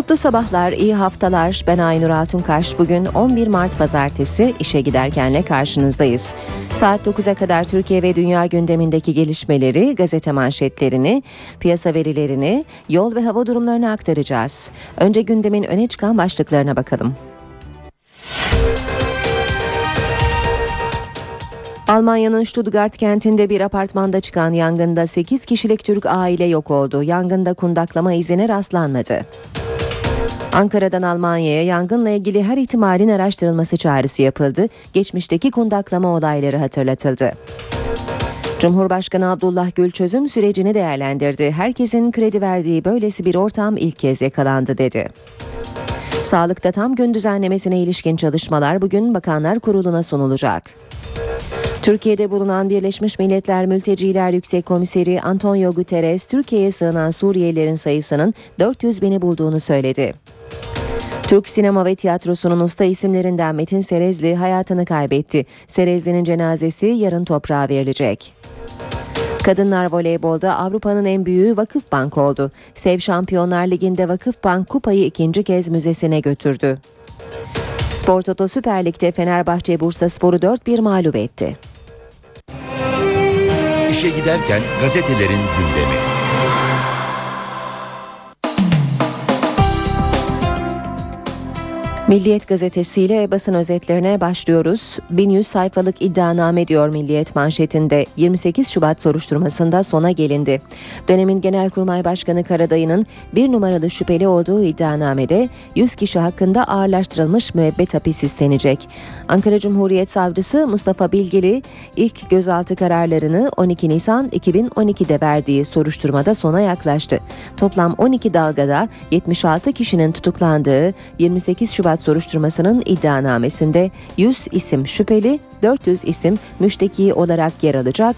Mutlu sabahlar, iyi haftalar. Ben Aynur Altunkaş. Bugün 11 Mart Pazartesi işe giderkenle karşınızdayız. Saat 9'a kadar Türkiye ve dünya gündemindeki gelişmeleri, gazete manşetlerini, piyasa verilerini, yol ve hava durumlarını aktaracağız. Önce gündemin öne çıkan başlıklarına bakalım. Almanya'nın Stuttgart kentinde bir apartmanda çıkan yangında 8 kişilik Türk aile yok oldu. Yangında kundaklama izine rastlanmadı. Ankara'dan Almanya'ya yangınla ilgili her ihtimalin araştırılması çağrısı yapıldı. Geçmişteki kundaklama olayları hatırlatıldı. Cumhurbaşkanı Abdullah Gül çözüm sürecini değerlendirdi. Herkesin kredi verdiği böylesi bir ortam ilk kez yakalandı dedi. Sağlıkta tam gün düzenlemesine ilişkin çalışmalar bugün Bakanlar Kurulu'na sunulacak. Türkiye'de bulunan Birleşmiş Milletler Mülteciler Yüksek Komiseri Antonio Guterres, Türkiye'ye sığınan Suriyelilerin sayısının 400 bini bulduğunu söyledi. Türk sinema ve tiyatrosunun usta isimlerinden Metin Serezli hayatını kaybetti. Serezli'nin cenazesi yarın toprağa verilecek. Kadınlar voleybolda Avrupa'nın en büyüğü Vakıfbank oldu. Sev Şampiyonlar Ligi'nde Vakıfbank kupayı ikinci kez müzesine götürdü. Spor Toto Süper Lig'de Fenerbahçe Bursa Sporu 4-1 mağlup etti. İşe giderken gazetelerin gündemi. Milliyet gazetesiyle basın özetlerine başlıyoruz. 1100 sayfalık iddianame diyor Milliyet manşetinde 28 Şubat soruşturmasında sona gelindi. Dönemin Genelkurmay Başkanı Karadayı'nın bir numaralı şüpheli olduğu iddianamede 100 kişi hakkında ağırlaştırılmış müebbet hapis istenecek. Ankara Cumhuriyet Savcısı Mustafa Bilgili ilk gözaltı kararlarını 12 Nisan 2012'de verdiği soruşturmada sona yaklaştı. Toplam 12 dalgada 76 kişinin tutuklandığı 28 Şubat Şubat soruşturmasının iddianamesinde 100 isim şüpheli, 400 isim müşteki olarak yer alacak.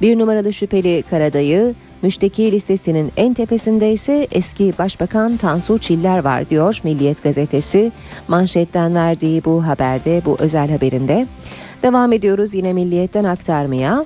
Bir numaralı şüpheli Karadayı, müşteki listesinin en tepesinde ise eski Başbakan Tansu Çiller var diyor Milliyet gazetesi. Manşetten verdiği bu haberde, bu özel haberinde. Devam ediyoruz yine Milliyet'ten aktarmaya.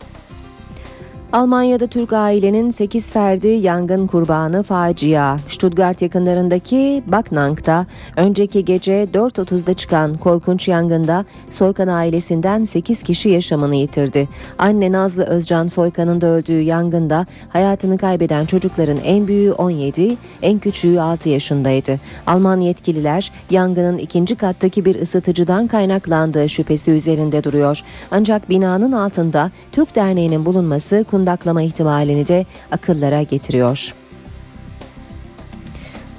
Almanya'da Türk ailenin 8 ferdi yangın kurbanı facia. Stuttgart yakınlarındaki Backnang'da önceki gece 4.30'da çıkan korkunç yangında Soykan ailesinden 8 kişi yaşamını yitirdi. Anne Nazlı Özcan Soykan'ın da öldüğü yangında hayatını kaybeden çocukların en büyüğü 17, en küçüğü 6 yaşındaydı. Alman yetkililer yangının ikinci kattaki bir ısıtıcıdan kaynaklandığı şüphesi üzerinde duruyor. Ancak binanın altında Türk Derneği'nin bulunması kundaklama ihtimalini de akıllara getiriyor.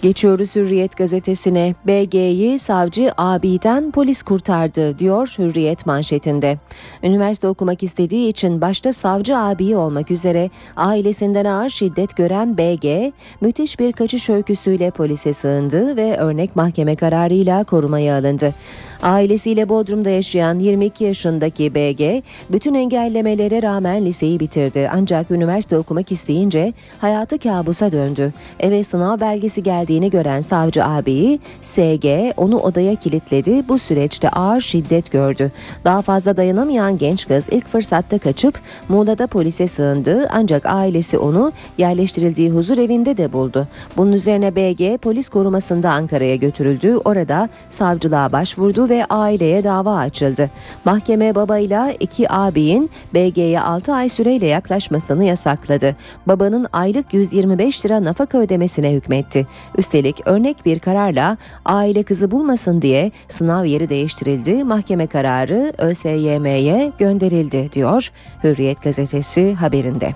Geçiyoruz Hürriyet gazetesine. BG'yi savcı abiden polis kurtardı diyor Hürriyet manşetinde. Üniversite okumak istediği için başta savcı abiyi olmak üzere ailesinden ağır şiddet gören BG müthiş bir kaçış öyküsüyle polise sığındı ve örnek mahkeme kararıyla korumaya alındı. Ailesiyle Bodrum'da yaşayan 22 yaşındaki BG bütün engellemelere rağmen liseyi bitirdi. Ancak üniversite okumak isteyince hayatı kabusa döndü. Eve sınav belgesi geldiğini gören savcı abiyi SG onu odaya kilitledi. Bu süreçte ağır şiddet gördü. Daha fazla dayanamayan genç kız ilk fırsatta kaçıp Muğla'da polise sığındı. Ancak ailesi onu yerleştirildiği huzur evinde de buldu. Bunun üzerine BG polis korumasında Ankara'ya götürüldü. Orada savcılığa başvurdu ve aileye dava açıldı. Mahkeme babayla iki abinin BG'ye 6 ay süreyle yaklaşmasını yasakladı. Babanın aylık 125 lira nafaka ödemesine hükmetti. Üstelik örnek bir kararla aile kızı bulmasın diye sınav yeri değiştirildi. Mahkeme kararı ÖSYM'ye gönderildi diyor Hürriyet gazetesi haberinde.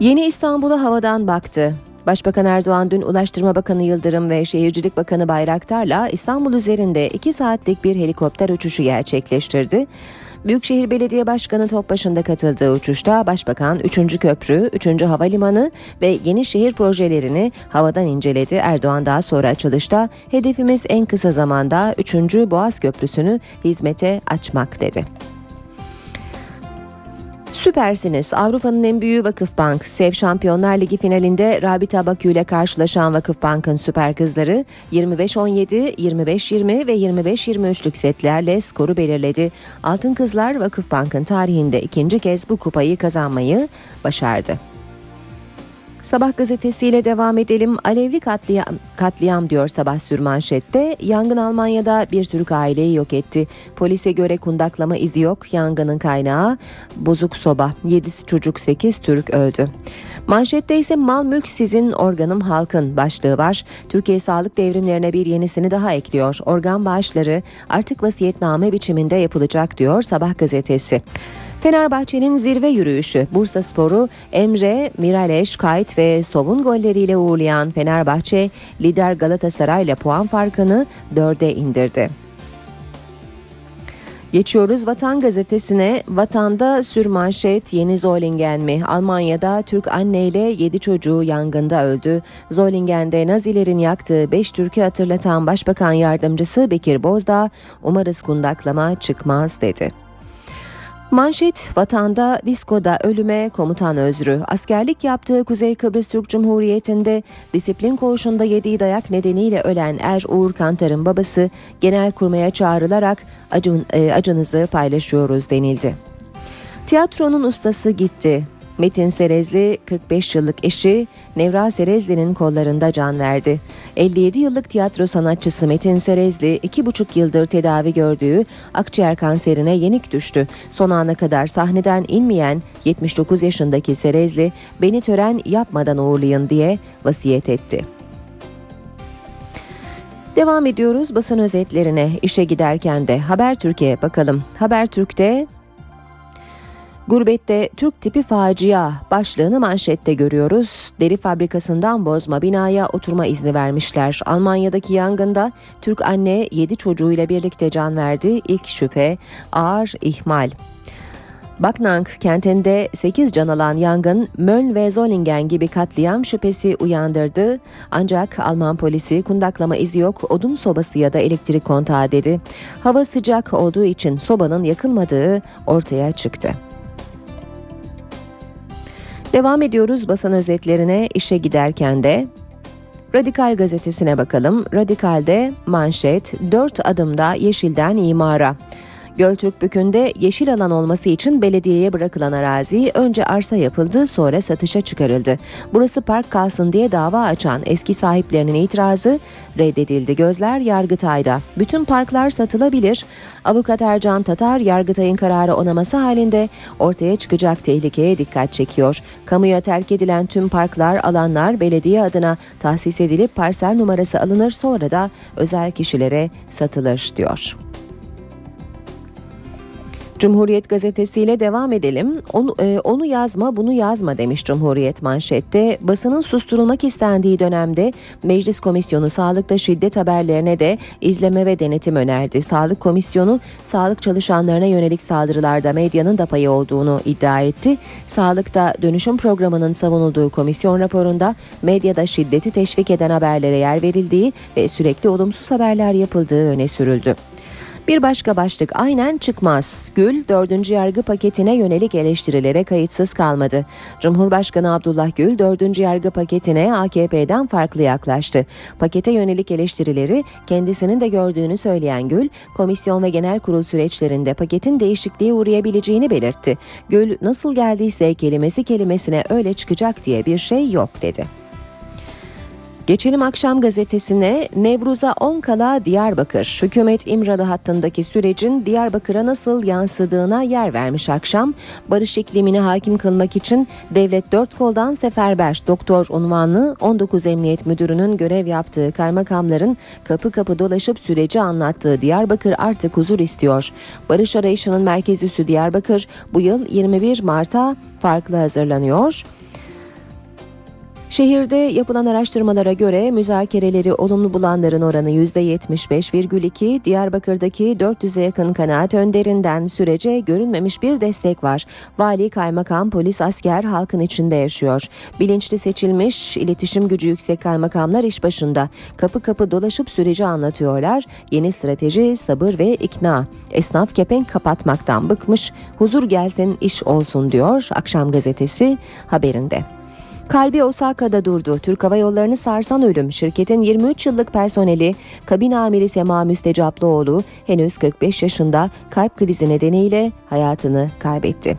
Yeni İstanbul'a havadan baktı. Başbakan Erdoğan dün Ulaştırma Bakanı Yıldırım ve Şehircilik Bakanı Bayraktar'la İstanbul üzerinde 2 saatlik bir helikopter uçuşu gerçekleştirdi. Büyükşehir Belediye Başkanı Topbaşı'nda katıldığı uçuşta Başbakan 3. Köprü, 3. Havalimanı ve yeni şehir projelerini havadan inceledi. Erdoğan daha sonra açılışta hedefimiz en kısa zamanda 3. Boğaz Köprüsü'nü hizmete açmak dedi. Süpersiniz. Avrupa'nın en büyüğü Vakıfbank. Sev Şampiyonlar Ligi finalinde Rabita Bakü ile karşılaşan Vakıfbank'ın süper kızları 25-17, 25-20 ve 25-23'lük setlerle skoru belirledi. Altın kızlar Vakıfbank'ın tarihinde ikinci kez bu kupayı kazanmayı başardı. Sabah gazetesiyle devam edelim. Alevli katliam, katliam diyor sabah sürmanşette. Yangın Almanya'da bir Türk aileyi yok etti. Polise göre kundaklama izi yok. Yangının kaynağı bozuk soba. 7 çocuk 8 Türk öldü. Manşette ise mal mülk sizin organım halkın başlığı var. Türkiye sağlık devrimlerine bir yenisini daha ekliyor. Organ bağışları artık vasiyetname biçiminde yapılacak diyor Sabah gazetesi. Fenerbahçe'nin zirve yürüyüşü Bursa Sporu Emre, Miraleş, Kayt ve Sov'un golleriyle uğurlayan Fenerbahçe lider Galatasaray'la puan farkını dörde indirdi. Geçiyoruz Vatan Gazetesi'ne. Vatanda sürmanşet yeni Zollingen mi? Almanya'da Türk anneyle 7 çocuğu yangında öldü. Zollingen'de Nazilerin yaktığı 5 Türk'ü hatırlatan Başbakan Yardımcısı Bekir Bozdağ, umarız kundaklama çıkmaz dedi. Manşet vatanda diskoda ölüme komutan özrü. Askerlik yaptığı Kuzey Kıbrıs Türk Cumhuriyeti'nde disiplin koğuşunda yediği dayak nedeniyle ölen Er Uğur Kantar'ın babası genel kurmaya çağrılarak acın, e, acınızı paylaşıyoruz denildi. Tiyatronun ustası gitti. Metin Serezli 45 yıllık eşi Nevra Serezli'nin kollarında can verdi. 57 yıllık tiyatro sanatçısı Metin Serezli 2,5 yıldır tedavi gördüğü akciğer kanserine yenik düştü. Son ana kadar sahneden inmeyen 79 yaşındaki Serezli beni tören yapmadan uğurlayın diye vasiyet etti. Devam ediyoruz basın özetlerine. İşe giderken de Haber Türkiye bakalım. Haber Türk'te Gurbette Türk tipi facia başlığını manşette görüyoruz. Deri fabrikasından bozma binaya oturma izni vermişler. Almanya'daki yangında Türk anne 7 çocuğuyla birlikte can verdi. İlk şüphe ağır ihmal. Baknang kentinde 8 can alan yangın Möln ve Zollingen gibi katliam şüphesi uyandırdı. Ancak Alman polisi kundaklama izi yok odun sobası ya da elektrik kontağı dedi. Hava sıcak olduğu için sobanın yakılmadığı ortaya çıktı. Devam ediyoruz basın özetlerine işe giderken de Radikal gazetesine bakalım. Radikal'de manşet 4 adımda yeşilden imara. Göltürk Bükü'nde yeşil alan olması için belediyeye bırakılan arazi önce arsa yapıldı sonra satışa çıkarıldı. Burası park kalsın diye dava açan eski sahiplerinin itirazı reddedildi. Gözler Yargıtay'da. Bütün parklar satılabilir. Avukat Ercan Tatar Yargıtay'ın kararı onaması halinde ortaya çıkacak tehlikeye dikkat çekiyor. Kamuya terk edilen tüm parklar, alanlar belediye adına tahsis edilip parsel numarası alınır sonra da özel kişilere satılır diyor. Cumhuriyet gazetesiyle devam edelim. Onu, e, onu yazma bunu yazma demiş Cumhuriyet manşette. Basının susturulmak istendiği dönemde Meclis Komisyonu sağlıkta şiddet haberlerine de izleme ve denetim önerdi. Sağlık Komisyonu sağlık çalışanlarına yönelik saldırılarda medyanın da payı olduğunu iddia etti. Sağlıkta dönüşüm programının savunulduğu komisyon raporunda medyada şiddeti teşvik eden haberlere yer verildiği ve sürekli olumsuz haberler yapıldığı öne sürüldü. Bir başka başlık aynen çıkmaz. Gül, dördüncü yargı paketine yönelik eleştirilere kayıtsız kalmadı. Cumhurbaşkanı Abdullah Gül, dördüncü yargı paketine AKP'den farklı yaklaştı. Pakete yönelik eleştirileri kendisinin de gördüğünü söyleyen Gül, komisyon ve genel kurul süreçlerinde paketin değişikliğe uğrayabileceğini belirtti. Gül, nasıl geldiyse kelimesi kelimesine öyle çıkacak diye bir şey yok dedi. Geçelim akşam gazetesine Nevruz'a 10 kala Diyarbakır. Hükümet İmralı hattındaki sürecin Diyarbakır'a nasıl yansıdığına yer vermiş akşam. Barış iklimini hakim kılmak için devlet dört koldan seferber doktor unvanlı 19 Emniyet Müdürü'nün görev yaptığı kaymakamların kapı kapı dolaşıp süreci anlattığı Diyarbakır artık huzur istiyor. Barış arayışının merkez üssü Diyarbakır bu yıl 21 Mart'a farklı hazırlanıyor. Şehirde yapılan araştırmalara göre müzakereleri olumlu bulanların oranı %75,2, Diyarbakır'daki 400'e yakın kanaat önderinden sürece görünmemiş bir destek var. Vali, kaymakam, polis, asker halkın içinde yaşıyor. Bilinçli seçilmiş, iletişim gücü yüksek kaymakamlar iş başında. Kapı kapı dolaşıp süreci anlatıyorlar. Yeni strateji, sabır ve ikna. Esnaf kepenk kapatmaktan bıkmış, huzur gelsin iş olsun diyor Akşam Gazetesi haberinde. Kalbi Osaka'da durdu. Türk Hava Yolları'nı sarsan ölüm. Şirketin 23 yıllık personeli kabin amiri Sema Müstecaplıoğlu henüz 45 yaşında kalp krizi nedeniyle hayatını kaybetti.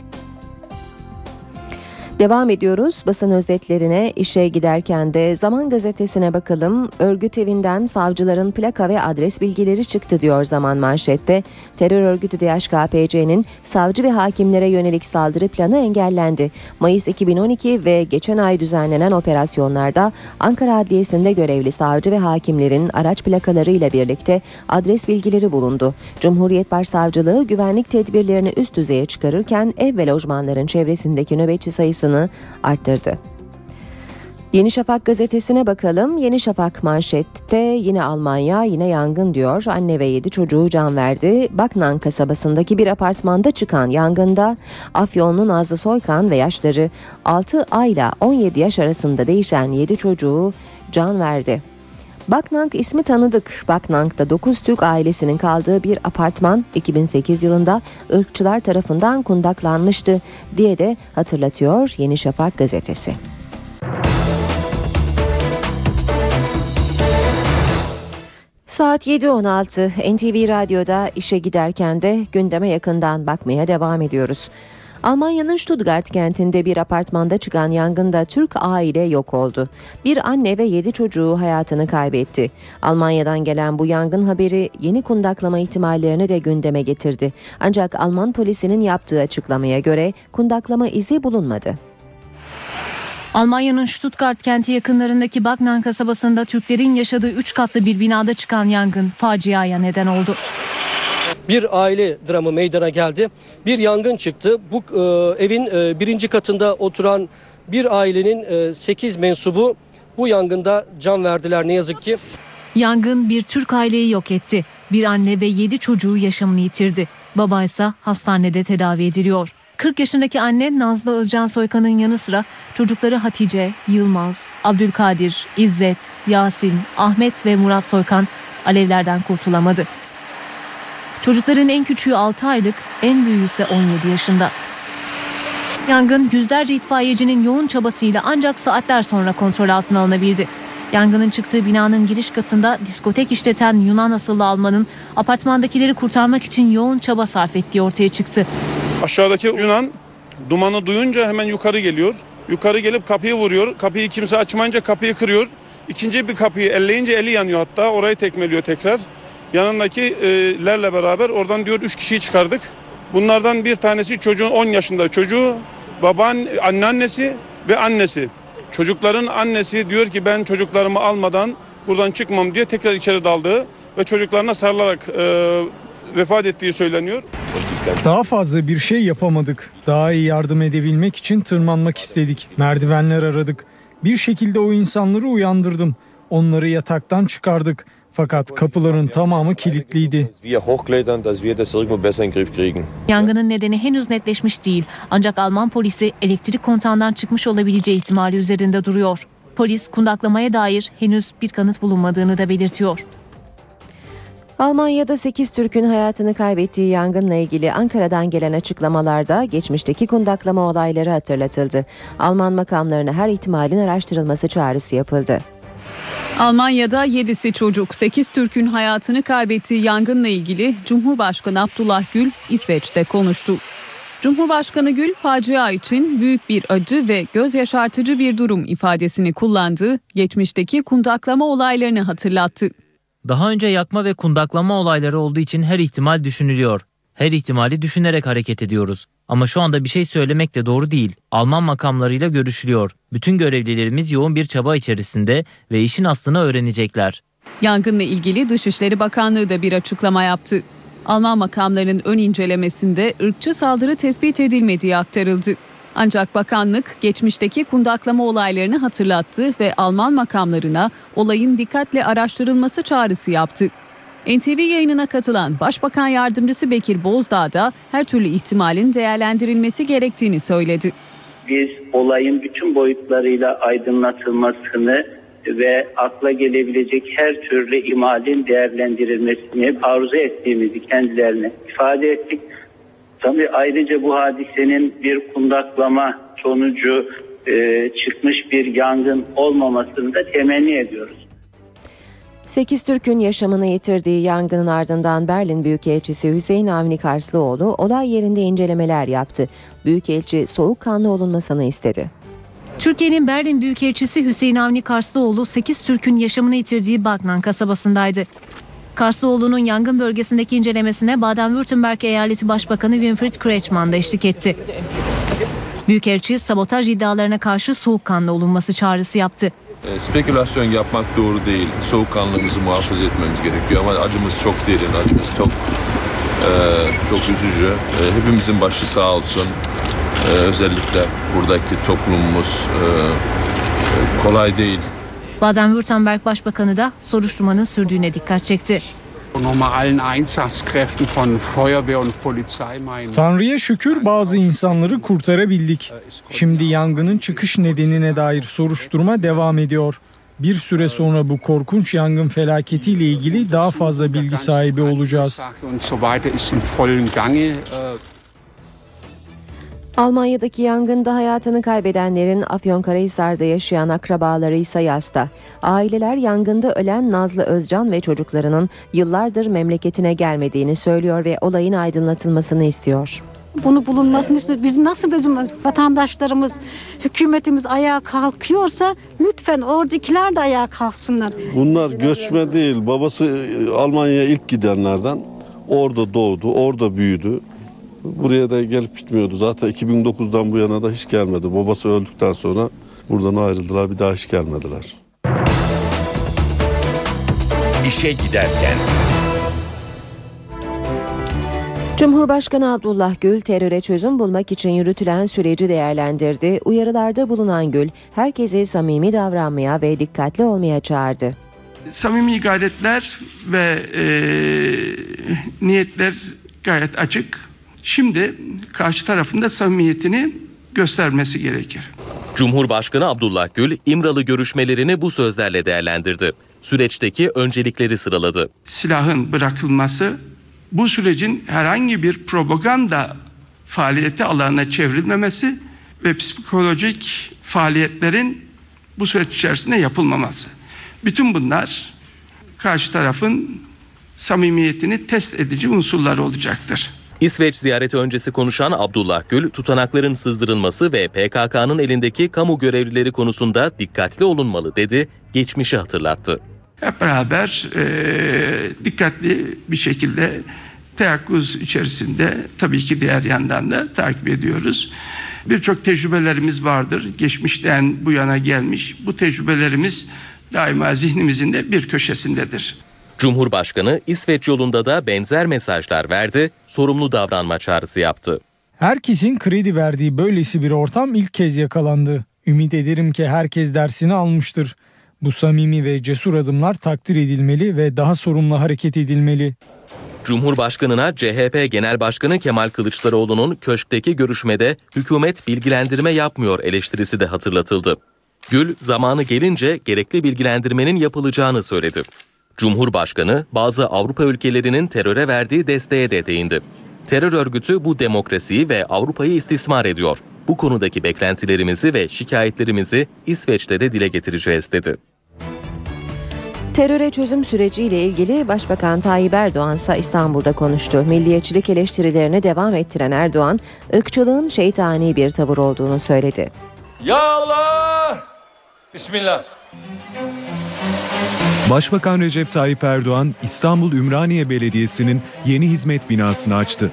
Devam ediyoruz basın özetlerine işe giderken de Zaman Gazetesi'ne bakalım. Örgüt evinden savcıların plaka ve adres bilgileri çıktı diyor Zaman manşette. Terör örgütü DHKPC'nin savcı ve hakimlere yönelik saldırı planı engellendi. Mayıs 2012 ve geçen ay düzenlenen operasyonlarda Ankara Adliyesi'nde görevli savcı ve hakimlerin araç plakaları ile birlikte adres bilgileri bulundu. Cumhuriyet Başsavcılığı güvenlik tedbirlerini üst düzeye çıkarırken ev ve lojmanların çevresindeki nöbetçi sayısını sayısını arttırdı. Yeni Şafak gazetesine bakalım. Yeni Şafak manşette yine Almanya yine yangın diyor. Anne ve yedi çocuğu can verdi. Baknan kasabasındaki bir apartmanda çıkan yangında Afyonlu Nazlı Soykan ve yaşları 6 ayla 17 yaş arasında değişen 7 çocuğu can verdi. Baknang ismi tanıdık. Baknang'da 9 Türk ailesinin kaldığı bir apartman 2008 yılında ırkçılar tarafından kundaklanmıştı diye de hatırlatıyor Yeni Şafak gazetesi. Saat 7.16 NTV Radyo'da işe giderken de gündeme yakından bakmaya devam ediyoruz. Almanya'nın Stuttgart kentinde bir apartmanda çıkan yangında Türk aile yok oldu. Bir anne ve yedi çocuğu hayatını kaybetti. Almanya'dan gelen bu yangın haberi yeni kundaklama ihtimallerini de gündeme getirdi. Ancak Alman polisinin yaptığı açıklamaya göre kundaklama izi bulunmadı. Almanya'nın Stuttgart kenti yakınlarındaki Bagnan kasabasında Türklerin yaşadığı 3 katlı bir binada çıkan yangın faciaya neden oldu bir aile dramı meydana geldi. Bir yangın çıktı. Bu e, evin e, birinci katında oturan bir ailenin e, 8 mensubu bu yangında can verdiler ne yazık ki. Yangın bir Türk aileyi yok etti. Bir anne ve 7 çocuğu yaşamını yitirdi. Baba ise hastanede tedavi ediliyor. 40 yaşındaki anne Nazlı Özcan Soykan'ın yanı sıra çocukları Hatice, Yılmaz, Abdülkadir, İzzet, Yasin, Ahmet ve Murat Soykan alevlerden kurtulamadı. Çocukların en küçüğü 6 aylık, en büyüğü ise 17 yaşında. Yangın yüzlerce itfaiyecinin yoğun çabasıyla ancak saatler sonra kontrol altına alınabildi. Yangının çıktığı binanın giriş katında diskotek işleten Yunan asıllı Alman'ın apartmandakileri kurtarmak için yoğun çaba sarf ettiği ortaya çıktı. Aşağıdaki Yunan dumanı duyunca hemen yukarı geliyor. Yukarı gelip kapıyı vuruyor. Kapıyı kimse açmayınca kapıyı kırıyor. İkinci bir kapıyı elleyince eli yanıyor hatta. Orayı tekmeliyor tekrar. Yanındakilerle beraber oradan diyor üç kişiyi çıkardık. Bunlardan bir tanesi çocuğun 10 yaşında çocuğu, baban, anneannesi ve annesi. Çocukların annesi diyor ki ben çocuklarımı almadan buradan çıkmam diye tekrar içeri daldı ve çocuklarına sarılarak e, vefat ettiği söyleniyor. Daha fazla bir şey yapamadık. Daha iyi yardım edebilmek için tırmanmak istedik. Merdivenler aradık. Bir şekilde o insanları uyandırdım. Onları yataktan çıkardık. Fakat kapıların tamamı kilitliydi. Yangının nedeni henüz netleşmiş değil. Ancak Alman polisi elektrik kontağından çıkmış olabileceği ihtimali üzerinde duruyor. Polis kundaklamaya dair henüz bir kanıt bulunmadığını da belirtiyor. Almanya'da 8 Türk'ün hayatını kaybettiği yangınla ilgili Ankara'dan gelen açıklamalarda geçmişteki kundaklama olayları hatırlatıldı. Alman makamlarına her ihtimalin araştırılması çağrısı yapıldı. Almanya'da 7'si çocuk 8 Türk'ün hayatını kaybettiği yangınla ilgili Cumhurbaşkanı Abdullah Gül İsveç'te konuştu. Cumhurbaşkanı Gül facia için büyük bir acı ve göz yaşartıcı bir durum ifadesini kullandı, geçmişteki kundaklama olaylarını hatırlattı. Daha önce yakma ve kundaklama olayları olduğu için her ihtimal düşünülüyor. Her ihtimali düşünerek hareket ediyoruz. Ama şu anda bir şey söylemek de doğru değil. Alman makamlarıyla görüşülüyor. Bütün görevlilerimiz yoğun bir çaba içerisinde ve işin aslını öğrenecekler. Yangınla ilgili Dışişleri Bakanlığı da bir açıklama yaptı. Alman makamlarının ön incelemesinde ırkçı saldırı tespit edilmediği aktarıldı. Ancak bakanlık geçmişteki kundaklama olaylarını hatırlattı ve Alman makamlarına olayın dikkatle araştırılması çağrısı yaptı. NTV yayınına katılan Başbakan Yardımcısı Bekir Bozdağ da her türlü ihtimalin değerlendirilmesi gerektiğini söyledi. Biz olayın bütün boyutlarıyla aydınlatılmasını ve akla gelebilecek her türlü ihmalin değerlendirilmesini arzu ettiğimizi kendilerine ifade ettik. Tabii ayrıca bu hadisenin bir kundaklama sonucu e, çıkmış bir yangın olmamasını da temenni ediyoruz. 8 Türk'ün yaşamını yitirdiği yangının ardından Berlin Büyükelçisi Hüseyin Avni Karslıoğlu olay yerinde incelemeler yaptı. Büyükelçi soğukkanlı olunmasını istedi. Türkiye'nin Berlin Büyükelçisi Hüseyin Avni Karslıoğlu 8 Türk'ün yaşamını yitirdiği Bagnan kasabasındaydı. Karslıoğlu'nun yangın bölgesindeki incelemesine Baden-Württemberg Eyaleti Başbakanı Winfried Kretschmann da eşlik etti. Büyükelçi sabotaj iddialarına karşı soğukkanlı olunması çağrısı yaptı. E, spekülasyon yapmak doğru değil. Soğukkanlılığımızı muhafaza etmemiz gerekiyor ama acımız çok derin, acımız çok e, çok üzücü. E, hepimizin başı sağ olsun. E, özellikle buradaki toplumumuz e, e, kolay değil. Baden-Württemberg Başbakanı da soruşturmanın sürdüğüne dikkat çekti. Nochmal allen Einsatzkräften von Feuerwehr und Polizei meinen Tanrı'ya şükür bazı insanları kurtarabildik. Şimdi yangının çıkış nedenine dair soruşturma devam ediyor. Bir süre sonra bu korkunç yangın felaketiyle ilgili daha fazla bilgi sahibi olacağız. Almanya'daki yangında hayatını kaybedenlerin Afyonkarahisar'da yaşayan akrabaları ise yasta. Aileler yangında ölen Nazlı Özcan ve çocuklarının yıllardır memleketine gelmediğini söylüyor ve olayın aydınlatılmasını istiyor. bunu bulunmasını istiyoruz. Biz nasıl bizim vatandaşlarımız, hükümetimiz ayağa kalkıyorsa lütfen oradakiler de ayağa kalksınlar. Bunlar göçme değil. Babası e, Almanya'ya ilk gidenlerden. Orada doğdu, orada büyüdü. Buraya da gelip gitmiyordu. Zaten 2009'dan bu yana da hiç gelmedi. Babası öldükten sonra buradan ayrıldılar. Bir daha hiç gelmediler. İşe giderken Cumhurbaşkanı Abdullah Gül teröre çözüm bulmak için yürütülen süreci değerlendirdi. Uyarılarda bulunan Gül herkese samimi davranmaya ve dikkatli olmaya çağırdı. samimi gayretler ve e, niyetler gayet açık. Şimdi karşı tarafın da samimiyetini göstermesi gerekir. Cumhurbaşkanı Abdullah Gül, İmralı görüşmelerini bu sözlerle değerlendirdi. Süreçteki öncelikleri sıraladı. Silahın bırakılması bu sürecin herhangi bir propaganda faaliyeti alanına çevrilmemesi ve psikolojik faaliyetlerin bu süreç içerisinde yapılmaması. Bütün bunlar karşı tarafın samimiyetini test edici unsurlar olacaktır. İsveç ziyareti öncesi konuşan Abdullah Gül, tutanakların sızdırılması ve PKK'nın elindeki kamu görevlileri konusunda dikkatli olunmalı dedi, geçmişi hatırlattı. Hep beraber eee, dikkatli bir şekilde teyakkuz içerisinde tabii ki diğer yandan da takip ediyoruz. Birçok tecrübelerimiz vardır. Geçmişten bu yana gelmiş. Bu tecrübelerimiz daima zihnimizin de bir köşesindedir. Cumhurbaşkanı İsveç yolunda da benzer mesajlar verdi, sorumlu davranma çağrısı yaptı. Herkesin kredi verdiği böylesi bir ortam ilk kez yakalandı. Ümit ederim ki herkes dersini almıştır. Bu samimi ve cesur adımlar takdir edilmeli ve daha sorumlu hareket edilmeli. Cumhurbaşkanına CHP Genel Başkanı Kemal Kılıçdaroğlu'nun köşkteki görüşmede hükümet bilgilendirme yapmıyor eleştirisi de hatırlatıldı. Gül zamanı gelince gerekli bilgilendirmenin yapılacağını söyledi. Cumhurbaşkanı bazı Avrupa ülkelerinin teröre verdiği desteğe de değindi. Terör örgütü bu demokrasiyi ve Avrupa'yı istismar ediyor. Bu konudaki beklentilerimizi ve şikayetlerimizi İsveç'te de dile getireceğiz dedi. Teröre çözüm süreciyle ilgili Başbakan Tayyip Erdoğan ise İstanbul'da konuştu. Milliyetçilik eleştirilerine devam ettiren Erdoğan, ırkçılığın şeytani bir tavır olduğunu söyledi. Ya Allah! Bismillah. Başbakan Recep Tayyip Erdoğan İstanbul Ümraniye Belediyesi'nin yeni hizmet binasını açtı.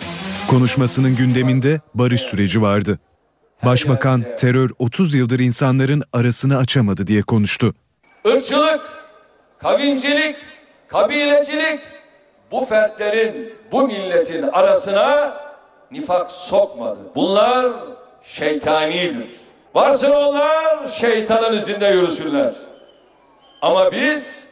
Konuşmasının gündeminde barış süreci vardı. Başbakan terör 30 yıldır insanların arasını açamadı diye konuştu. Irkçılık, kavincilik, kabilecilik bu fertlerin, bu milletin arasına nifak sokmadı. Bunlar şeytanidir. Varsın onlar şeytanın izinde yürüsünler. Ama biz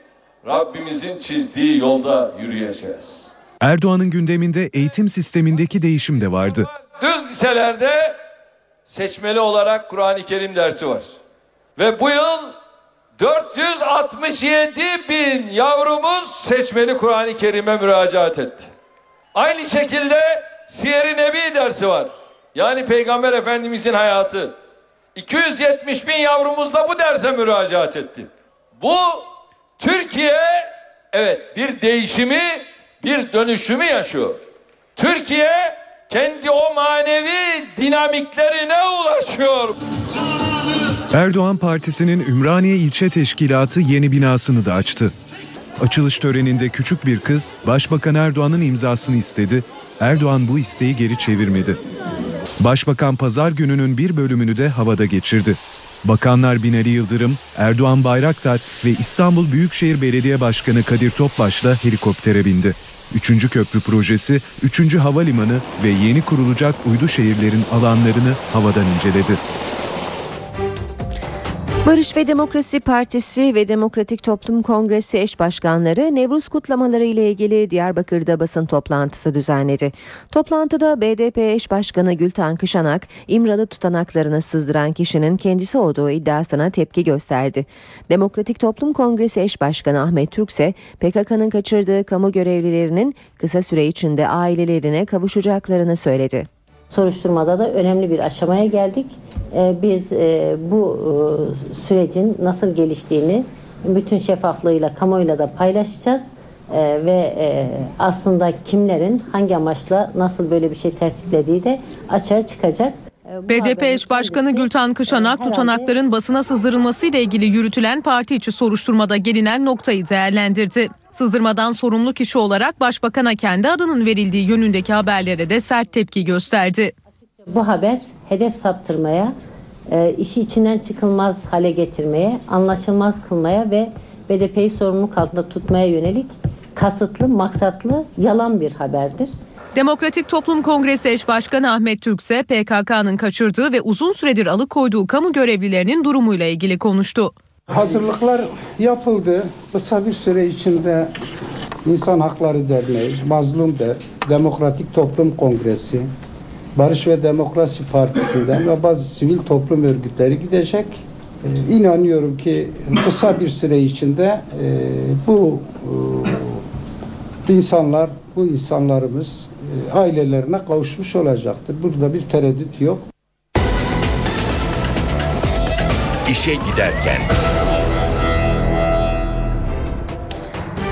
Rabbimizin çizdiği yolda yürüyeceğiz. Erdoğan'ın gündeminde eğitim sistemindeki değişim de vardı. Düz liselerde seçmeli olarak Kur'an-ı Kerim dersi var. Ve bu yıl 467 bin yavrumuz seçmeli Kur'an-ı Kerim'e müracaat etti. Aynı şekilde Siyer-i Nebi dersi var. Yani Peygamber Efendimizin hayatı. 270 bin yavrumuz da bu derse müracaat etti. Bu Türkiye evet bir değişimi, bir dönüşümü yaşıyor. Türkiye kendi o manevi dinamiklerine ulaşıyor. Erdoğan Partisi'nin Ümraniye İlçe Teşkilatı yeni binasını da açtı. Açılış töreninde küçük bir kız Başbakan Erdoğan'ın imzasını istedi. Erdoğan bu isteği geri çevirmedi. Başbakan pazar gününün bir bölümünü de havada geçirdi. Bakanlar Binali Yıldırım, Erdoğan Bayraktar ve İstanbul Büyükşehir Belediye Başkanı Kadir Topbaş'la helikoptere bindi. Üçüncü köprü projesi, üçüncü havalimanı ve yeni kurulacak uydu şehirlerin alanlarını havadan inceledi. Barış ve Demokrasi Partisi ve Demokratik Toplum Kongresi eş başkanları Nevruz kutlamaları ile ilgili Diyarbakır'da basın toplantısı düzenledi. Toplantıda BDP eş başkanı Gülten Kışanak, İmralı tutanaklarını sızdıran kişinin kendisi olduğu iddiasına tepki gösterdi. Demokratik Toplum Kongresi eş başkanı Ahmet Türk ise PKK'nın kaçırdığı kamu görevlilerinin kısa süre içinde ailelerine kavuşacaklarını söyledi. Soruşturmada da önemli bir aşamaya geldik. Ee, Biz e, bu e, sürecin nasıl geliştiğini bütün şeffaflığıyla, kamuoyuyla da paylaşacağız. Ee, Ve e, aslında kimlerin hangi amaçla nasıl böyle bir şey tertiplediği de açığa çıkacak. Ee, BDP eş başkanı Gülten Kışanak herhalde- tutanakların basına sızdırılması ile ilgili yürütülen parti içi soruşturmada gelinen noktayı değerlendirdi. Sızdırmadan sorumlu kişi olarak başbakana kendi adının verildiği yönündeki haberlere de sert tepki gösterdi. Bu haber hedef saptırmaya, e, işi içinden çıkılmaz hale getirmeye, anlaşılmaz kılmaya ve BDP'yi sorumluluk altında tutmaya yönelik kasıtlı, maksatlı, yalan bir haberdir. Demokratik Toplum Kongresi eş başkanı Ahmet Türk ise PKK'nın kaçırdığı ve uzun süredir alıkoyduğu kamu görevlilerinin durumuyla ilgili konuştu. Hazırlıklar yapıldı. Kısa bir süre içinde İnsan Hakları Derneği, Mazlum de, Demokratik Toplum Kongresi, Barış ve Demokrasi Partisi'nden ve bazı sivil toplum örgütleri gidecek. Ee, İnanıyorum ki kısa bir süre içinde e, bu e, insanlar, bu insanlarımız e, ailelerine kavuşmuş olacaktır. Burada bir tereddüt yok. İşe giderken.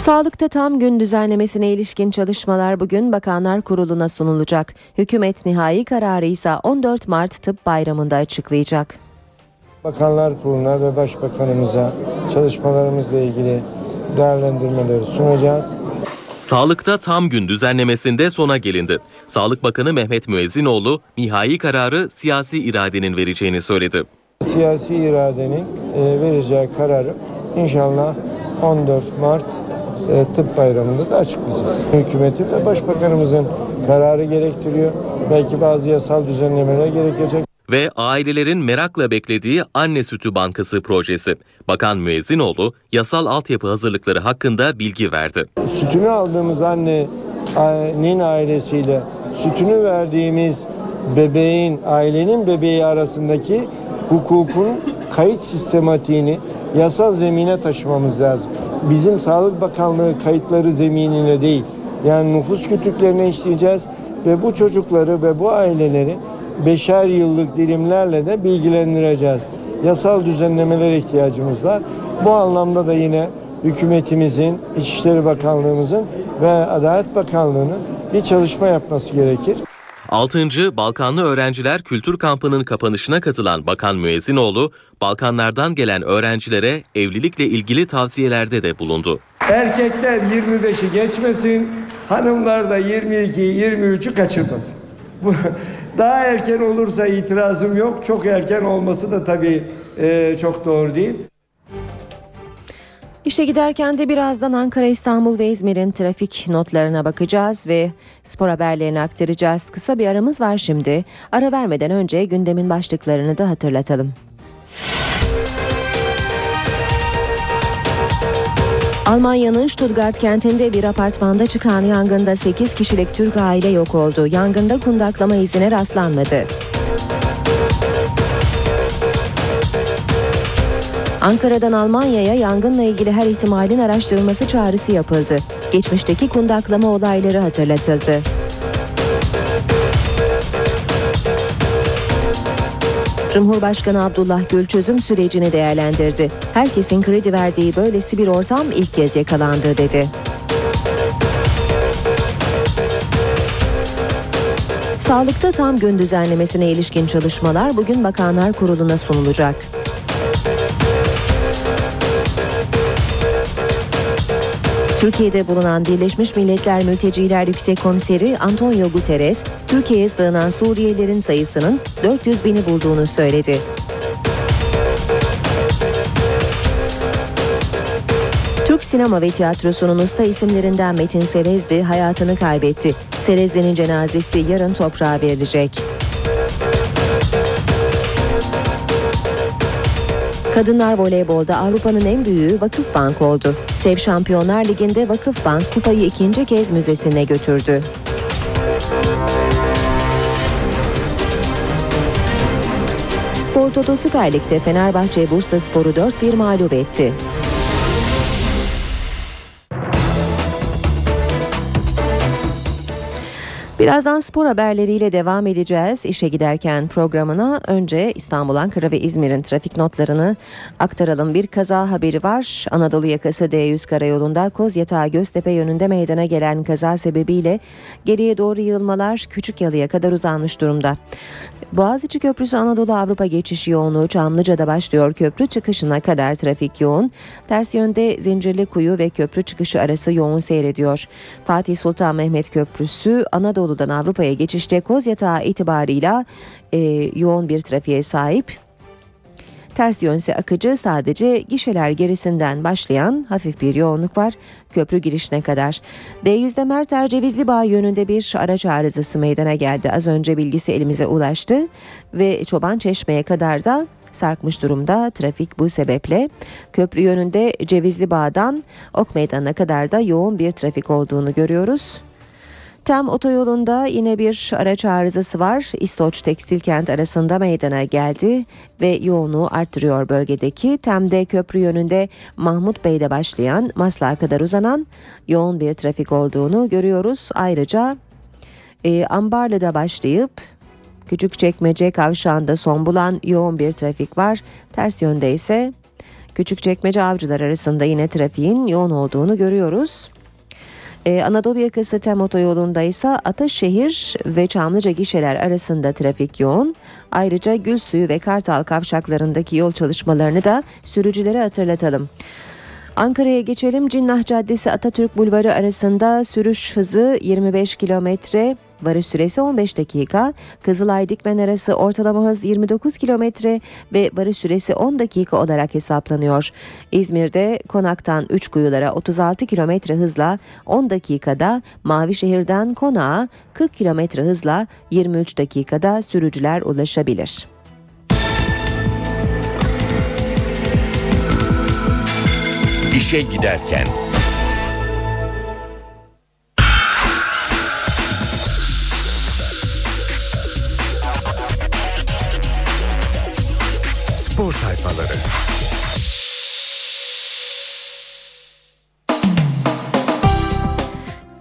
Sağlıkta tam gün düzenlemesine ilişkin çalışmalar bugün Bakanlar Kurulu'na sunulacak. Hükümet nihai kararı ise 14 Mart Tıp Bayramı'nda açıklayacak. Bakanlar Kurulu'na ve Başbakanımıza çalışmalarımızla ilgili değerlendirmeleri sunacağız. Sağlıkta tam gün düzenlemesinde sona gelindi. Sağlık Bakanı Mehmet Müezzinoğlu nihai kararı siyasi iradenin vereceğini söyledi. Siyasi iradenin e, vereceği kararı inşallah 14 Mart e, Tıp Bayramı'nda da açıklayacağız. Hükümetin ve Başbakanımızın kararı gerektiriyor. Belki bazı yasal düzenlemeler gerekecek. Ve ailelerin merakla beklediği Anne Sütü Bankası projesi. Bakan Müezzinoğlu yasal altyapı hazırlıkları hakkında bilgi verdi. Sütünü aldığımız annenin ailesiyle sütünü verdiğimiz bebeğin, ailenin bebeği arasındaki hukukun kayıt sistematiğini yasal zemine taşımamız lazım. Bizim Sağlık Bakanlığı kayıtları zeminine değil, yani nüfus kütüklerine işleyeceğiz ve bu çocukları ve bu aileleri beşer yıllık dilimlerle de bilgilendireceğiz. Yasal düzenlemelere ihtiyacımız var. Bu anlamda da yine hükümetimizin, İçişleri Bakanlığımızın ve Adalet Bakanlığı'nın bir çalışma yapması gerekir. 6. Balkanlı Öğrenciler Kültür Kampı'nın kapanışına katılan Bakan Müezzinoğlu, Balkanlardan gelen öğrencilere evlilikle ilgili tavsiyelerde de bulundu. Erkekler 25'i geçmesin, hanımlar da 22'yi 23'ü kaçırmasın. Bu daha erken olursa itirazım yok. Çok erken olması da tabii e, çok doğru değil. İşe giderken de birazdan Ankara, İstanbul ve İzmir'in trafik notlarına bakacağız ve spor haberlerini aktaracağız. Kısa bir aramız var şimdi. Ara vermeden önce gündemin başlıklarını da hatırlatalım. Almanya'nın Stuttgart kentinde bir apartmanda çıkan yangında 8 kişilik Türk aile yok oldu. Yangında kundaklama izine rastlanmadı. Ankara'dan Almanya'ya yangınla ilgili her ihtimalin araştırılması çağrısı yapıldı. Geçmişteki kundaklama olayları hatırlatıldı. Cumhurbaşkanı Abdullah Gül çözüm sürecini değerlendirdi. Herkesin kredi verdiği böylesi bir ortam ilk kez yakalandı dedi. Sağlıkta tam gün düzenlemesine ilişkin çalışmalar bugün Bakanlar Kurulu'na sunulacak. Türkiye'de bulunan Birleşmiş Milletler Mülteciler Yüksek Komiseri Antonio Guterres, Türkiye'ye sığınan Suriyelilerin sayısının 400 bini bulduğunu söyledi. Türk sinema ve tiyatrosunun usta isimlerinden Metin Serezli hayatını kaybetti. Serezli'nin cenazesi yarın toprağa verilecek. Kadınlar voleybolda Avrupa'nın en büyüğü Vakıfbank oldu. Sev Şampiyonlar Ligi'nde Vakıfbank kupayı ikinci kez müzesine götürdü. Spor Toto Süper Lig'de Fenerbahçe Bursa Sporu 4-1 mağlup etti. Birazdan spor haberleriyle devam edeceğiz. İşe giderken programına önce İstanbul, Ankara ve İzmir'in trafik notlarını aktaralım. Bir kaza haberi var. Anadolu yakası D100 karayolunda Kozyatağı Göztepe yönünde meydana gelen kaza sebebiyle geriye doğru yığılmalar küçük yalıya kadar uzanmış durumda. Boğaziçi Köprüsü Anadolu Avrupa geçişi yoğunluğu Çamlıca'da başlıyor. Köprü çıkışına kadar trafik yoğun. Ters yönde Zincirli Kuyu ve köprü çıkışı arası yoğun seyrediyor. Fatih Sultan Mehmet Köprüsü Anadolu'dan Avrupa'ya geçişte Kozyatağı itibarıyla e, yoğun bir trafiğe sahip. Ters yönse akıcı sadece gişeler gerisinden başlayan hafif bir yoğunluk var köprü girişine kadar. D100'de Merter Cevizli Bağ yönünde bir araç arızası meydana geldi. Az önce bilgisi elimize ulaştı ve Çoban Çeşme'ye kadar da sarkmış durumda trafik bu sebeple. Köprü yönünde Cevizli Bağ'dan Ok Meydanı'na kadar da yoğun bir trafik olduğunu görüyoruz. Tem otoyolunda yine bir araç arızası var. İstoç Tekstil Kent arasında meydana geldi ve yoğunluğu arttırıyor bölgedeki. Tem'de köprü yönünde Mahmut Bey'de başlayan Maslak'a kadar uzanan yoğun bir trafik olduğunu görüyoruz. Ayrıca e, Ambarlı'da başlayıp Küçükçekmece kavşağında son bulan yoğun bir trafik var. Ters yönde ise Küçükçekmece Avcılar arasında yine trafiğin yoğun olduğunu görüyoruz. Ee, Anadolu yakası tem otoyolunda ise Ataşehir ve Çamlıca gişeler arasında trafik yoğun. Ayrıca Gülsuyu ve Kartal kavşaklarındaki yol çalışmalarını da sürücülere hatırlatalım. Ankara'ya geçelim. Cinnah Caddesi Atatürk Bulvarı arasında sürüş hızı 25 kilometre. Varış süresi 15 dakika. Kızılay Dikmen arası ortalama hız 29 kilometre ve varış süresi 10 dakika olarak hesaplanıyor. İzmir'de Konak'tan 3 kuyulara 36 kilometre hızla 10 dakikada, Mavişehir'den Konak'a 40 kilometre hızla 23 dakikada sürücüler ulaşabilir. İşe giderken spor sayfaları.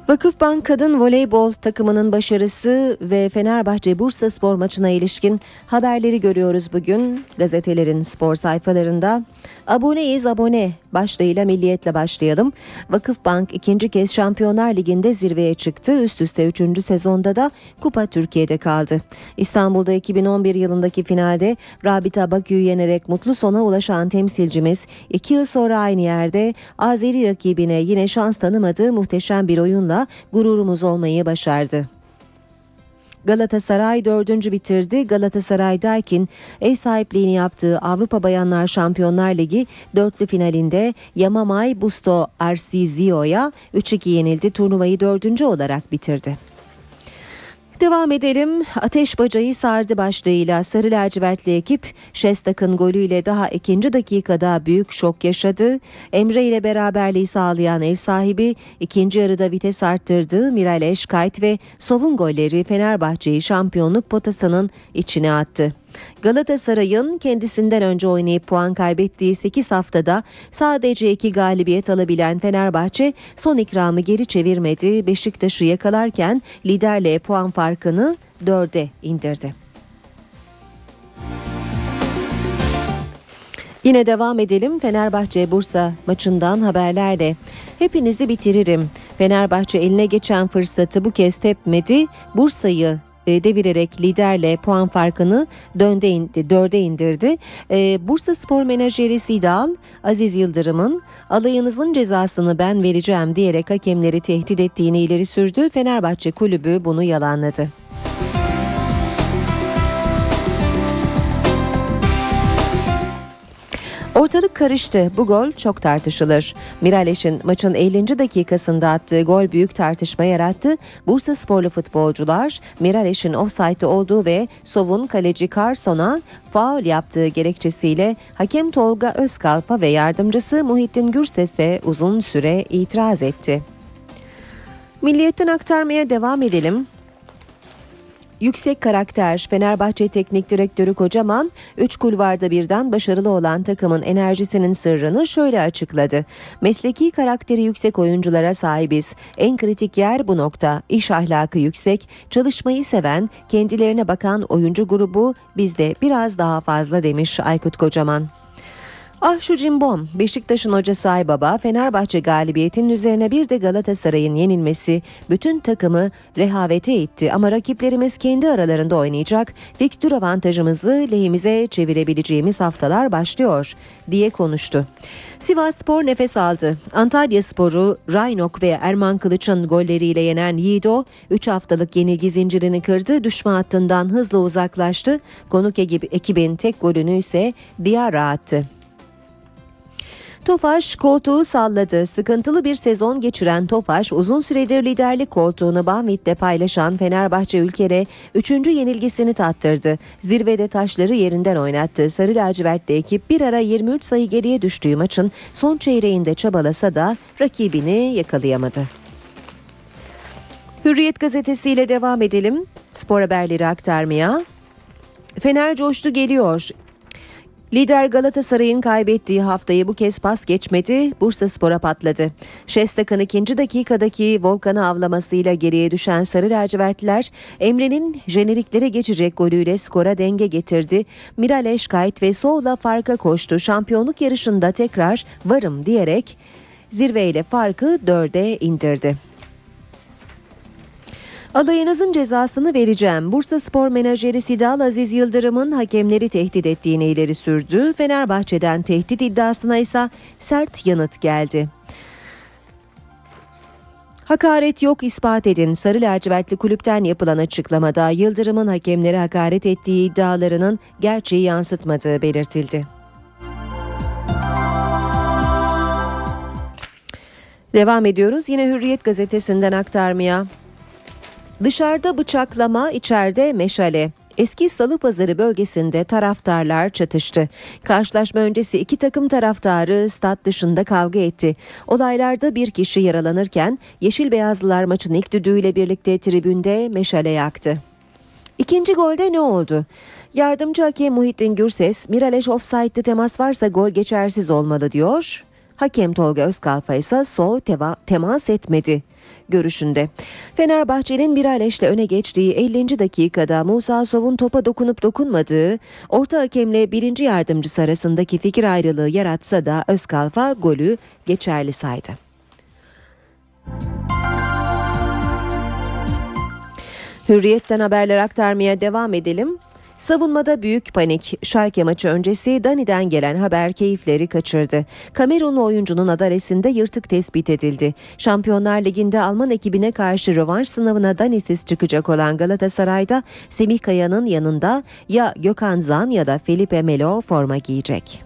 Vakıfbank Kadın Voleybol takımının başarısı ve Fenerbahçe Bursa spor maçına ilişkin haberleri görüyoruz bugün gazetelerin spor sayfalarında. Aboneyiz abone başlığıyla milliyetle başlayalım. Vakıfbank ikinci kez Şampiyonlar Ligi'nde zirveye çıktı. Üst üste üçüncü sezonda da Kupa Türkiye'de kaldı. İstanbul'da 2011 yılındaki finalde Rabita Bakü'yü yenerek mutlu sona ulaşan temsilcimiz iki yıl sonra aynı yerde Azeri rakibine yine şans tanımadığı muhteşem bir oyunla gururumuz olmayı başardı. Galatasaray dördüncü bitirdi. Galatasaray Daikin ev sahipliğini yaptığı Avrupa Bayanlar Şampiyonlar Ligi dörtlü finalinde Yamamay Busto Arsizio'ya 3-2 yenildi. Turnuvayı dördüncü olarak bitirdi. Devam edelim. Ateş bacayı sardı başlığıyla Sarı lacivertli ekip Şestak'ın golüyle daha ikinci dakikada büyük şok yaşadı. Emre ile beraberliği sağlayan ev sahibi ikinci yarıda vites arttırdı. Miraleş, Kayt ve Sov'un golleri Fenerbahçe'yi şampiyonluk potasının içine attı. Galatasaray'ın kendisinden önce oynayıp puan kaybettiği 8 haftada sadece 2 galibiyet alabilen Fenerbahçe son ikramı geri çevirmedi. Beşiktaş'ı yakalarken liderle puan farkını 4'e indirdi. Yine devam edelim Fenerbahçe Bursa maçından haberlerle. Hepinizi bitiririm. Fenerbahçe eline geçen fırsatı bu kez tepmedi. Bursa'yı devirerek liderle puan farkını dönde indi, dörde indirdi. E, Bursa Spor Menajeri Sidal, Aziz Yıldırım'ın alayınızın cezasını ben vereceğim diyerek hakemleri tehdit ettiğini ileri sürdü. Fenerbahçe kulübü bunu yalanladı. Ortalık karıştı. Bu gol çok tartışılır. Miraleş'in maçın 50. dakikasında attığı gol büyük tartışma yarattı. Bursa sporlu futbolcular Miraleş'in offside olduğu ve Sov'un kaleci Carson'a faul yaptığı gerekçesiyle hakem Tolga Özkalpa ve yardımcısı Muhittin Gürses'e uzun süre itiraz etti. Milliyetten aktarmaya devam edelim. Yüksek karakter Fenerbahçe Teknik Direktörü Kocaman, 3 kulvarda birden başarılı olan takımın enerjisinin sırrını şöyle açıkladı. Mesleki karakteri yüksek oyunculara sahibiz. En kritik yer bu nokta. İş ahlakı yüksek, çalışmayı seven, kendilerine bakan oyuncu grubu bizde biraz daha fazla demiş Aykut Kocaman. Ah şu cimbom, Beşiktaş'ın hocası Aybaba, Fenerbahçe galibiyetinin üzerine bir de Galatasaray'ın yenilmesi bütün takımı rehavete itti. Ama rakiplerimiz kendi aralarında oynayacak, fikstür avantajımızı lehimize çevirebileceğimiz haftalar başlıyor diye konuştu. Sivas Spor nefes aldı. Antalya Sporu Raynok ve Erman Kılıç'ın golleriyle yenen Yiğido 3 haftalık yenilgi zincirini kırdı. Düşman hattından hızla uzaklaştı. Konuk ekibin tek golünü ise Diyara attı. Tofaş koltuğu salladı. Sıkıntılı bir sezon geçiren Tofaş uzun süredir liderlik koltuğunu Bahmit'le paylaşan Fenerbahçe ülkere 3. yenilgisini tattırdı. Zirvede taşları yerinden oynattı. Sarı lacivertli ekip bir ara 23 sayı geriye düştüğü maçın son çeyreğinde çabalasa da rakibini yakalayamadı. Hürriyet gazetesiyle devam edelim. Spor haberleri aktarmaya. Fener coştu geliyor. Lider Galatasaray'ın kaybettiği haftayı bu kez pas geçmedi, Bursa Spor'a patladı. Şestak'ın ikinci dakikadaki Volkan'ı avlamasıyla geriye düşen Sarı Lacivertliler, Emre'nin jeneriklere geçecek golüyle skora denge getirdi. Miral Eşkayt ve Soğla farka koştu. Şampiyonluk yarışında tekrar varım diyerek zirveyle farkı dörde indirdi. Alayınızın cezasını vereceğim. Bursa Spor menajeri Sidal Aziz Yıldırım'ın hakemleri tehdit ettiğini ileri sürdü. Fenerbahçe'den tehdit iddiasına ise sert yanıt geldi. Hakaret yok ispat edin. Sarı lacivertli kulüpten yapılan açıklamada Yıldırım'ın hakemlere hakaret ettiği iddialarının gerçeği yansıtmadığı belirtildi. Devam ediyoruz yine Hürriyet gazetesinden aktarmaya. Dışarıda bıçaklama, içeride meşale. Eski Salıpazarı bölgesinde taraftarlar çatıştı. Karşılaşma öncesi iki takım taraftarı stat dışında kavga etti. Olaylarda bir kişi yaralanırken Yeşil Beyazlılar maçın ilk düdüğüyle birlikte tribünde meşale yaktı. İkinci golde ne oldu? Yardımcı hakem Muhittin Gürses, Miraleş offside'de temas varsa gol geçersiz olmalı diyor. Hakem Tolga Özkalfa ise so temas etmedi görüşünde. Fenerbahçe'nin bir aleşle öne geçtiği 50. dakikada Musa Sov'un topa dokunup dokunmadığı, orta hakemle birinci yardımcısı arasındaki fikir ayrılığı yaratsa da Özkalfa golü geçerli saydı. Hürriyetten haberler aktarmaya devam edelim. Savunmada büyük panik. Schalke maçı öncesi Dani'den gelen haber keyifleri kaçırdı. Kamerunlu oyuncunun adalesinde yırtık tespit edildi. Şampiyonlar Ligi'nde Alman ekibine karşı rövanş sınavına Dani'siz çıkacak olan Galatasaray'da Semih Kaya'nın yanında ya Gökhan Zan ya da Felipe Melo forma giyecek.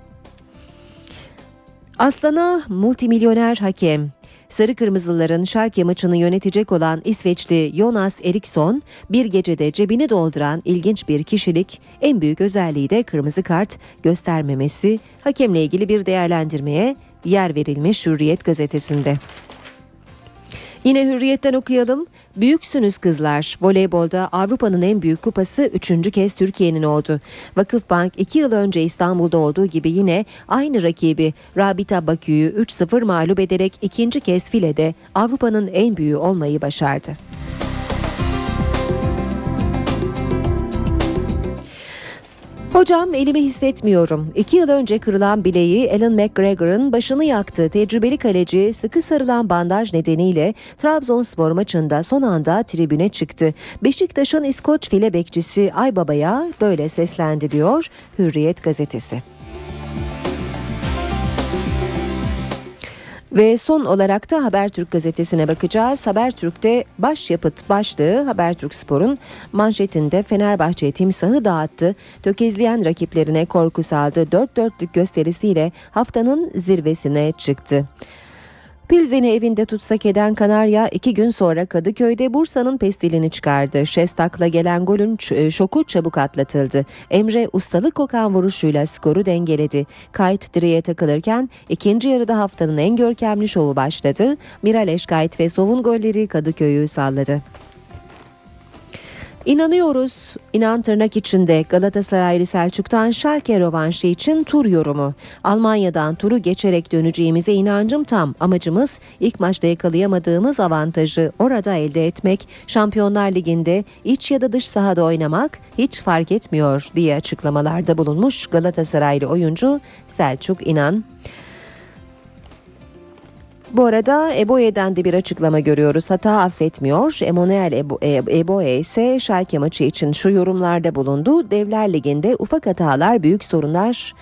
Aslan'a multimilyoner hakem. Sarı Kırmızıların Schalke maçını yönetecek olan İsveçli Jonas Eriksson bir gecede cebini dolduran ilginç bir kişilik en büyük özelliği de kırmızı kart göstermemesi hakemle ilgili bir değerlendirmeye yer verilmiş Hürriyet gazetesinde. Yine Hürriyet'ten okuyalım. Büyüksünüz kızlar. Voleybolda Avrupa'nın en büyük kupası üçüncü kez Türkiye'nin oldu. Vakıfbank iki yıl önce İstanbul'da olduğu gibi yine aynı rakibi Rabita Bakü'yü 3-0 mağlup ederek ikinci kez filede Avrupa'nın en büyüğü olmayı başardı. Hocam elimi hissetmiyorum. İki yıl önce kırılan bileği Alan McGregor'ın başını yaktı. Tecrübeli kaleci sıkı sarılan bandaj nedeniyle Trabzonspor maçında son anda tribüne çıktı. Beşiktaş'ın İskoç file bekçisi Aybaba'ya böyle seslendi diyor Hürriyet gazetesi. Ve son olarak da Habertürk gazetesine bakacağız. Habertürk'te başyapıt başlığı Habertürk Spor'un manşetinde Fenerbahçe timsahı dağıttı. Tökezleyen rakiplerine korku saldı. Dört dörtlük gösterisiyle haftanın zirvesine çıktı. Pilzen'i evinde tutsak eden Kanarya iki gün sonra Kadıköy'de Bursa'nın pestilini çıkardı. Şestak'la gelen golün şoku çabuk atlatıldı. Emre ustalık kokan vuruşuyla skoru dengeledi. Kayıt direğe takılırken ikinci yarıda haftanın en görkemli şovu başladı. Miraleş Kayıt ve Sov'un golleri Kadıköy'ü salladı. İnanıyoruz. İnan tırnak içinde Galatasaraylı Selçuk'tan Schalke rövanşı için tur yorumu. Almanya'dan turu geçerek döneceğimize inancım tam. Amacımız ilk maçta yakalayamadığımız avantajı orada elde etmek. Şampiyonlar Ligi'nde iç ya da dış sahada oynamak hiç fark etmiyor diye açıklamalarda bulunmuş Galatasaraylı oyuncu Selçuk İnan. Bu arada Eboye'den de bir açıklama görüyoruz. Hata affetmiyor. Emanuel Ebo, Eboye ise Schalke maçı için şu yorumlarda bulundu. Devler Ligi'nde ufak hatalar büyük sorunlar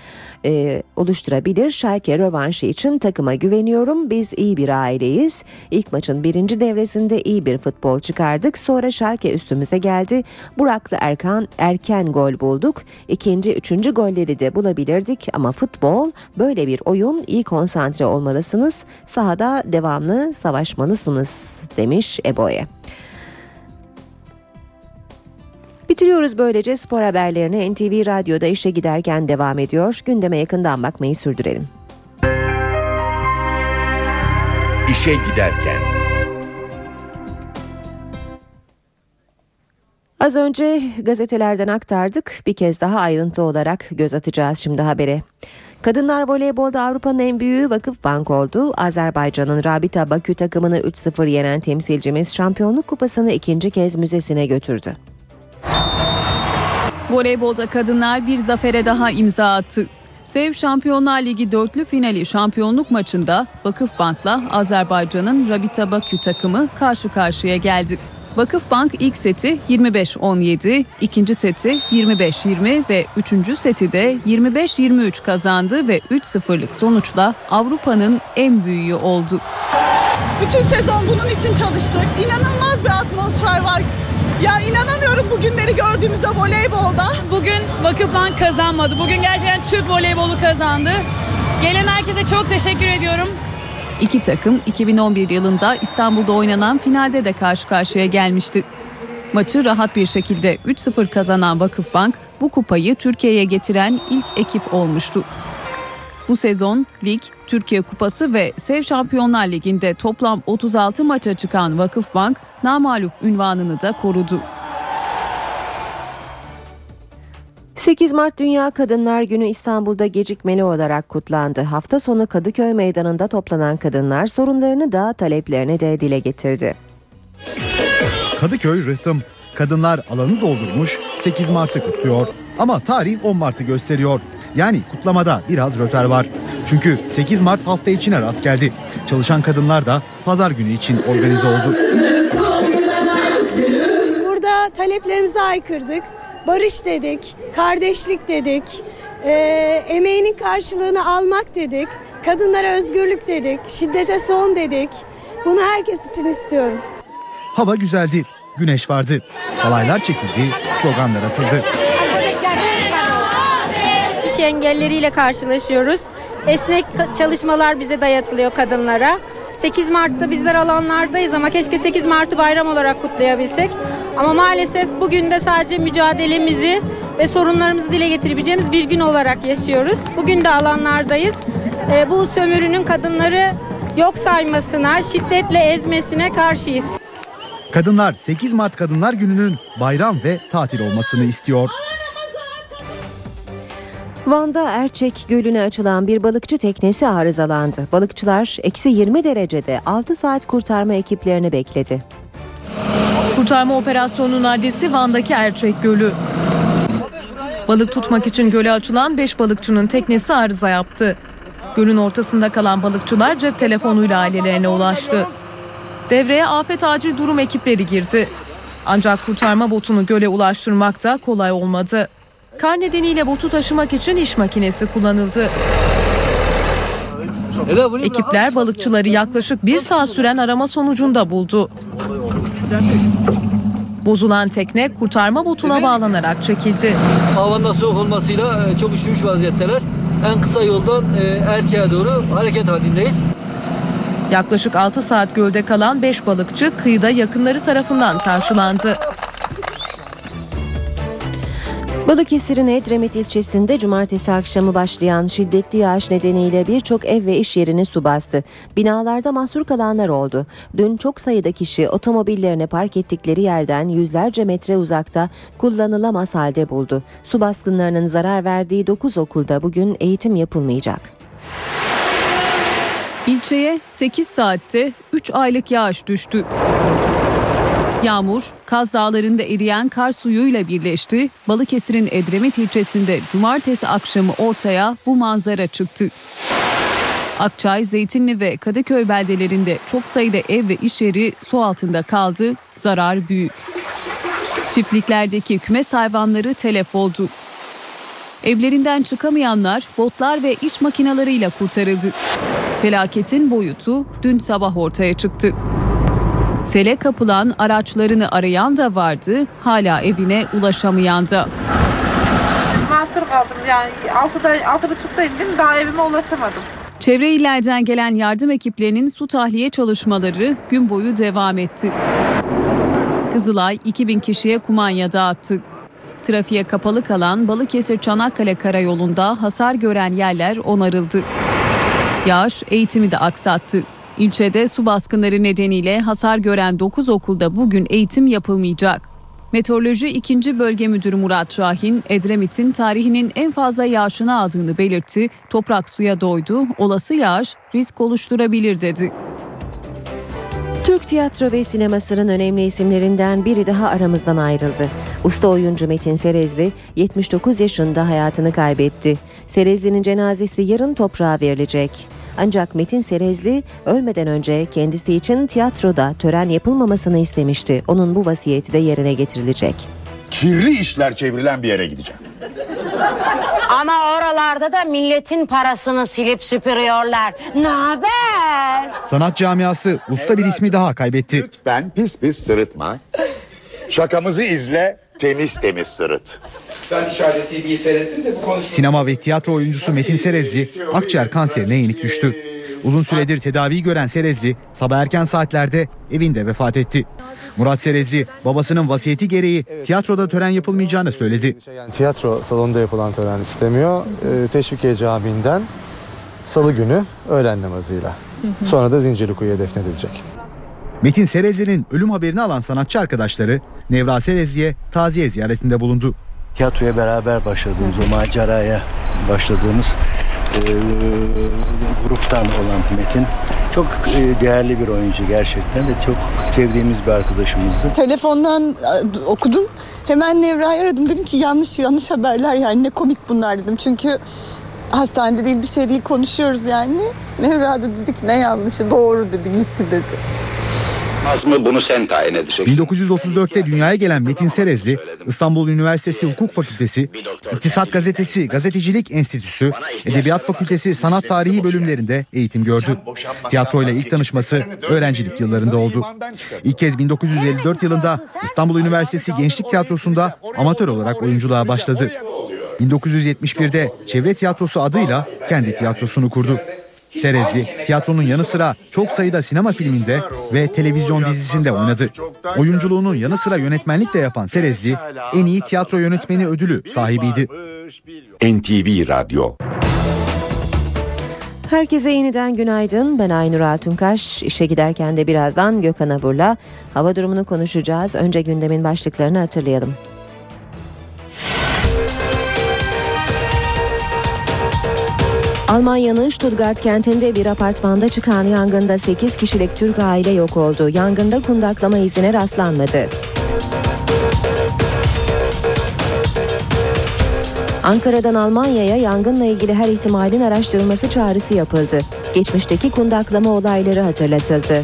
e, oluşturabilir. Schalke rövanşı için takıma güveniyorum. Biz iyi bir aileyiz. İlk maçın birinci devresinde iyi bir futbol çıkardık. Sonra Schalke üstümüze geldi. Burak'la Erkan erken gol bulduk. İkinci, üçüncü golleri de bulabilirdik ama futbol böyle bir oyun. İyi konsantre olmalısınız. Sahada devamlı savaşmalısınız demiş Eboye. Bitiriyoruz böylece spor haberlerini NTV Radyo'da işe giderken devam ediyor. Gündeme yakından bakmayı sürdürelim. İşe giderken. Az önce gazetelerden aktardık. Bir kez daha ayrıntı olarak göz atacağız şimdi habere. Kadınlar voleybolda Avrupa'nın en büyüğü Vakıfbank oldu. Azerbaycan'ın Rabita Bakü takımını 3-0 yenen temsilcimiz şampiyonluk kupasını ikinci kez müzesine götürdü. Voleybolda kadınlar bir zafere daha imza attı. Sev Şampiyonlar Ligi dörtlü finali şampiyonluk maçında Vakıfbank'la Azerbaycan'ın Rabita Bakü takımı karşı karşıya geldi. Vakıfbank ilk seti 25-17, ikinci seti 25-20 ve üçüncü seti de 25-23 kazandı ve 3-0'lık sonuçla Avrupa'nın en büyüğü oldu. Bütün sezon bunun için çalıştık. İnanılmaz bir atmosfer var. Ya inanamıyorum bugünleri gördüğümüzde voleybolda. Bugün Vakıfbank kazanmadı. Bugün gerçekten Türk voleybolu kazandı. Gelen herkese çok teşekkür ediyorum. İki takım 2011 yılında İstanbul'da oynanan finalde de karşı karşıya gelmişti. Maçı rahat bir şekilde 3-0 kazanan Vakıfbank bu kupayı Türkiye'ye getiren ilk ekip olmuştu. Bu sezon lig, Türkiye Kupası ve Sev Şampiyonlar Ligi'nde toplam 36 maça çıkan Vakıfbank namalup ünvanını da korudu. 8 Mart Dünya Kadınlar Günü İstanbul'da gecikmeli olarak kutlandı. Hafta sonu Kadıköy Meydanı'nda toplanan kadınlar sorunlarını da taleplerini de dile getirdi. Kadıköy Rıhtım. Kadınlar alanı doldurmuş 8 Mart'ı kutluyor. Ama tarih 10 Mart'ı gösteriyor. Yani kutlamada biraz röter var. Çünkü 8 Mart hafta içine rast geldi. Çalışan kadınlar da pazar günü için organize oldu. Burada taleplerimizi aykırdık. barış dedik, kardeşlik dedik, e, emeğinin karşılığını almak dedik, kadınlara özgürlük dedik, şiddete son dedik. Bunu herkes için istiyorum. Hava güzeldi, güneş vardı. Halaylar çekildi, sloganlar atıldı. Engelleriyle karşılaşıyoruz. Esnek çalışmalar bize dayatılıyor kadınlara. 8 Mart'ta bizler alanlardayız ama keşke 8 Mart'ı bayram olarak kutlayabilsek. Ama maalesef bugün de sadece mücadelemizi ve sorunlarımızı dile getirebileceğimiz bir gün olarak yaşıyoruz. Bugün de alanlardayız. Ee, bu sömürünün kadınları yok saymasına, şiddetle ezmesine karşıyız. Kadınlar 8 Mart Kadınlar Günü'nün bayram ve tatil olmasını istiyor. Van'da Erçek Gölü'ne açılan bir balıkçı teknesi arızalandı. Balıkçılar eksi 20 derecede 6 saat kurtarma ekiplerini bekledi. Kurtarma operasyonunun adresi Van'daki Erçek Gölü. Balık tutmak için göle açılan 5 balıkçının teknesi arıza yaptı. Gölün ortasında kalan balıkçılar cep telefonuyla ailelerine ulaştı. Devreye afet acil durum ekipleri girdi. Ancak kurtarma botunu göle ulaştırmak da kolay olmadı. Kar nedeniyle botu taşımak için iş makinesi kullanıldı. Ekipler balıkçıları yaklaşık bir saat süren arama sonucunda buldu. Bozulan tekne kurtarma botuna bağlanarak çekildi. Havanın soğuk olmasıyla e, çok üşümüş vaziyetteler. En kısa yoldan e, Erçe'ye doğru hareket halindeyiz. Yaklaşık 6 saat gölde kalan 5 balıkçı kıyıda yakınları tarafından karşılandı. Balıkesir'in Edremit ilçesinde cumartesi akşamı başlayan şiddetli yağış nedeniyle birçok ev ve iş yerini su bastı. Binalarda mahsur kalanlar oldu. Dün çok sayıda kişi otomobillerini park ettikleri yerden yüzlerce metre uzakta kullanılamaz halde buldu. Su baskınlarının zarar verdiği 9 okulda bugün eğitim yapılmayacak. İlçeye 8 saatte 3 aylık yağış düştü. Yağmur, Kaz Dağları'nda eriyen kar suyuyla birleşti. Balıkesir'in Edremit ilçesinde cumartesi akşamı ortaya bu manzara çıktı. Akçay, Zeytinli ve Kadıköy beldelerinde çok sayıda ev ve iş yeri su altında kaldı. Zarar büyük. Çiftliklerdeki kümes hayvanları telef oldu. Evlerinden çıkamayanlar botlar ve iş makinalarıyla kurtarıldı. Felaketin boyutu dün sabah ortaya çıktı. Sele kapılan araçlarını arayan da vardı, hala evine ulaşamayan da. Mahsur kaldım yani 6'da 6.30'da indim daha evime ulaşamadım. Çevre illerden gelen yardım ekiplerinin su tahliye çalışmaları gün boyu devam etti. Kızılay 2000 kişiye kumanya dağıttı. Trafiğe kapalı kalan Balıkesir-Çanakkale karayolunda hasar gören yerler onarıldı. Yağış eğitimi de aksattı. İlçede su baskınları nedeniyle hasar gören 9 okulda bugün eğitim yapılmayacak. Meteoroloji 2. Bölge Müdürü Murat Şahin, Edremit'in tarihinin en fazla yağışını aldığını belirtti. Toprak suya doydu, olası yağış risk oluşturabilir dedi. Türk tiyatro ve sinemasının önemli isimlerinden biri daha aramızdan ayrıldı. Usta oyuncu Metin Serezli 79 yaşında hayatını kaybetti. Serezli'nin cenazesi yarın toprağa verilecek. Ancak Metin Serezli ölmeden önce kendisi için tiyatroda tören yapılmamasını istemişti. Onun bu vasiyeti de yerine getirilecek. Kirli işler çevrilen bir yere gideceğim. Ama oralarda da milletin parasını silip süpürüyorlar. Ne haber? Sanat camiası usta bir ismi daha kaybetti. Lütfen pis pis sırıtma. Şakamızı izle, temiz temiz sırıt. Ben dışarıda CD'yi seyrettim de bu konuşma... Sinema ve tiyatro oyuncusu Metin Serezli akciğer kanserine yenik düştü. Uzun süredir tedavi gören Serezli sabah erken saatlerde evinde vefat etti. Murat Serezli babasının vasiyeti gereği tiyatroda tören yapılmayacağını söyledi. Yani tiyatro salonunda yapılan tören istemiyor. Ee, Teşvikiye Camii'nden salı günü öğlen namazıyla. Sonra da Zincirlikuyu'ya defnedilecek. Metin Serezli'nin ölüm haberini alan sanatçı arkadaşları Nevra Serezli'ye taziye ziyaretinde bulundu. Tiyatroya beraber başladığımız, o maceraya başladığımız e, gruptan olan Metin çok e, değerli bir oyuncu gerçekten de çok sevdiğimiz bir arkadaşımızdı. Telefondan e, okudum. Hemen Nevra'yı aradım. Dedim ki yanlış yanlış haberler yani ne komik bunlar dedim. Çünkü hastanede değil bir şey değil konuşuyoruz yani. Nevra da dedi ki ne yanlışı doğru dedi gitti dedi. Az mı bunu sen tayin edeceksin. 1934'te dünyaya gelen Metin Serezli İstanbul Üniversitesi Hukuk Fakültesi, İktisat Gazetesi Gazetecilik Enstitüsü, Edebiyat Fakültesi Sanat Tarihi bölümlerinde eğitim gördü. Tiyatroyla ilk tanışması öğrencilik yıllarında oldu. İlk kez 1954 yılında İstanbul Üniversitesi Gençlik Tiyatrosu'nda amatör olarak oyunculuğa başladı. 1971'de Çevre Tiyatrosu adıyla kendi tiyatrosunu kurdu. Serezli, tiyatronun yanı sıra çok sayıda sinema filminde ve televizyon dizisinde oynadı. Oyunculuğunun yanı sıra yönetmenlik de yapan Serezli, en iyi tiyatro yönetmeni ödülü sahibiydi. NTV Radyo Herkese yeniden günaydın. Ben Aynur Altunkaş. İşe giderken de birazdan Gökhan Abur'la hava durumunu konuşacağız. Önce gündemin başlıklarını hatırlayalım. Almanya'nın Stuttgart kentinde bir apartmanda çıkan yangında 8 kişilik Türk aile yok oldu. Yangında kundaklama izine rastlanmadı. Ankara'dan Almanya'ya yangınla ilgili her ihtimalin araştırılması çağrısı yapıldı. Geçmişteki kundaklama olayları hatırlatıldı.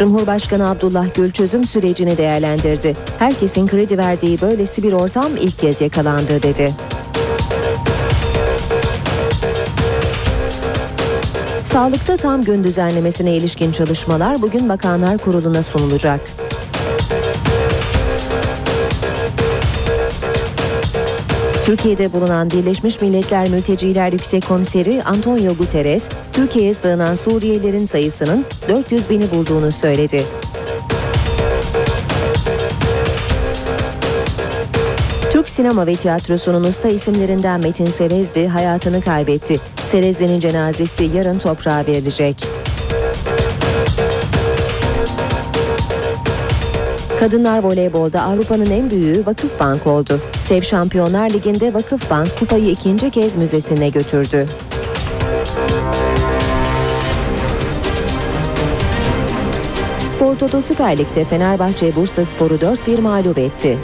Cumhurbaşkanı Abdullah Gül çözüm sürecini değerlendirdi. Herkesin kredi verdiği böylesi bir ortam ilk kez yakalandı dedi. Sağlıkta tam gün düzenlemesine ilişkin çalışmalar bugün Bakanlar Kurulu'na sunulacak. Türkiye'de bulunan Birleşmiş Milletler Mülteciler Yüksek Komiseri Antonio Guterres, Türkiye'ye sığınan Suriyelilerin sayısının 400 bini bulduğunu söyledi. Türk sinema ve tiyatrosunun usta isimlerinden Metin Serezli hayatını kaybetti. Serezli'nin cenazesi yarın toprağa verilecek. Kadınlar voleybolda Avrupa'nın en büyüğü Vakıfbank oldu. Sev Şampiyonlar Ligi'nde Vakıfbank kupayı ikinci kez müzesine götürdü. Spor Toto Süper Lig'de Fenerbahçe Bursa Sporu 4-1 mağlup etti.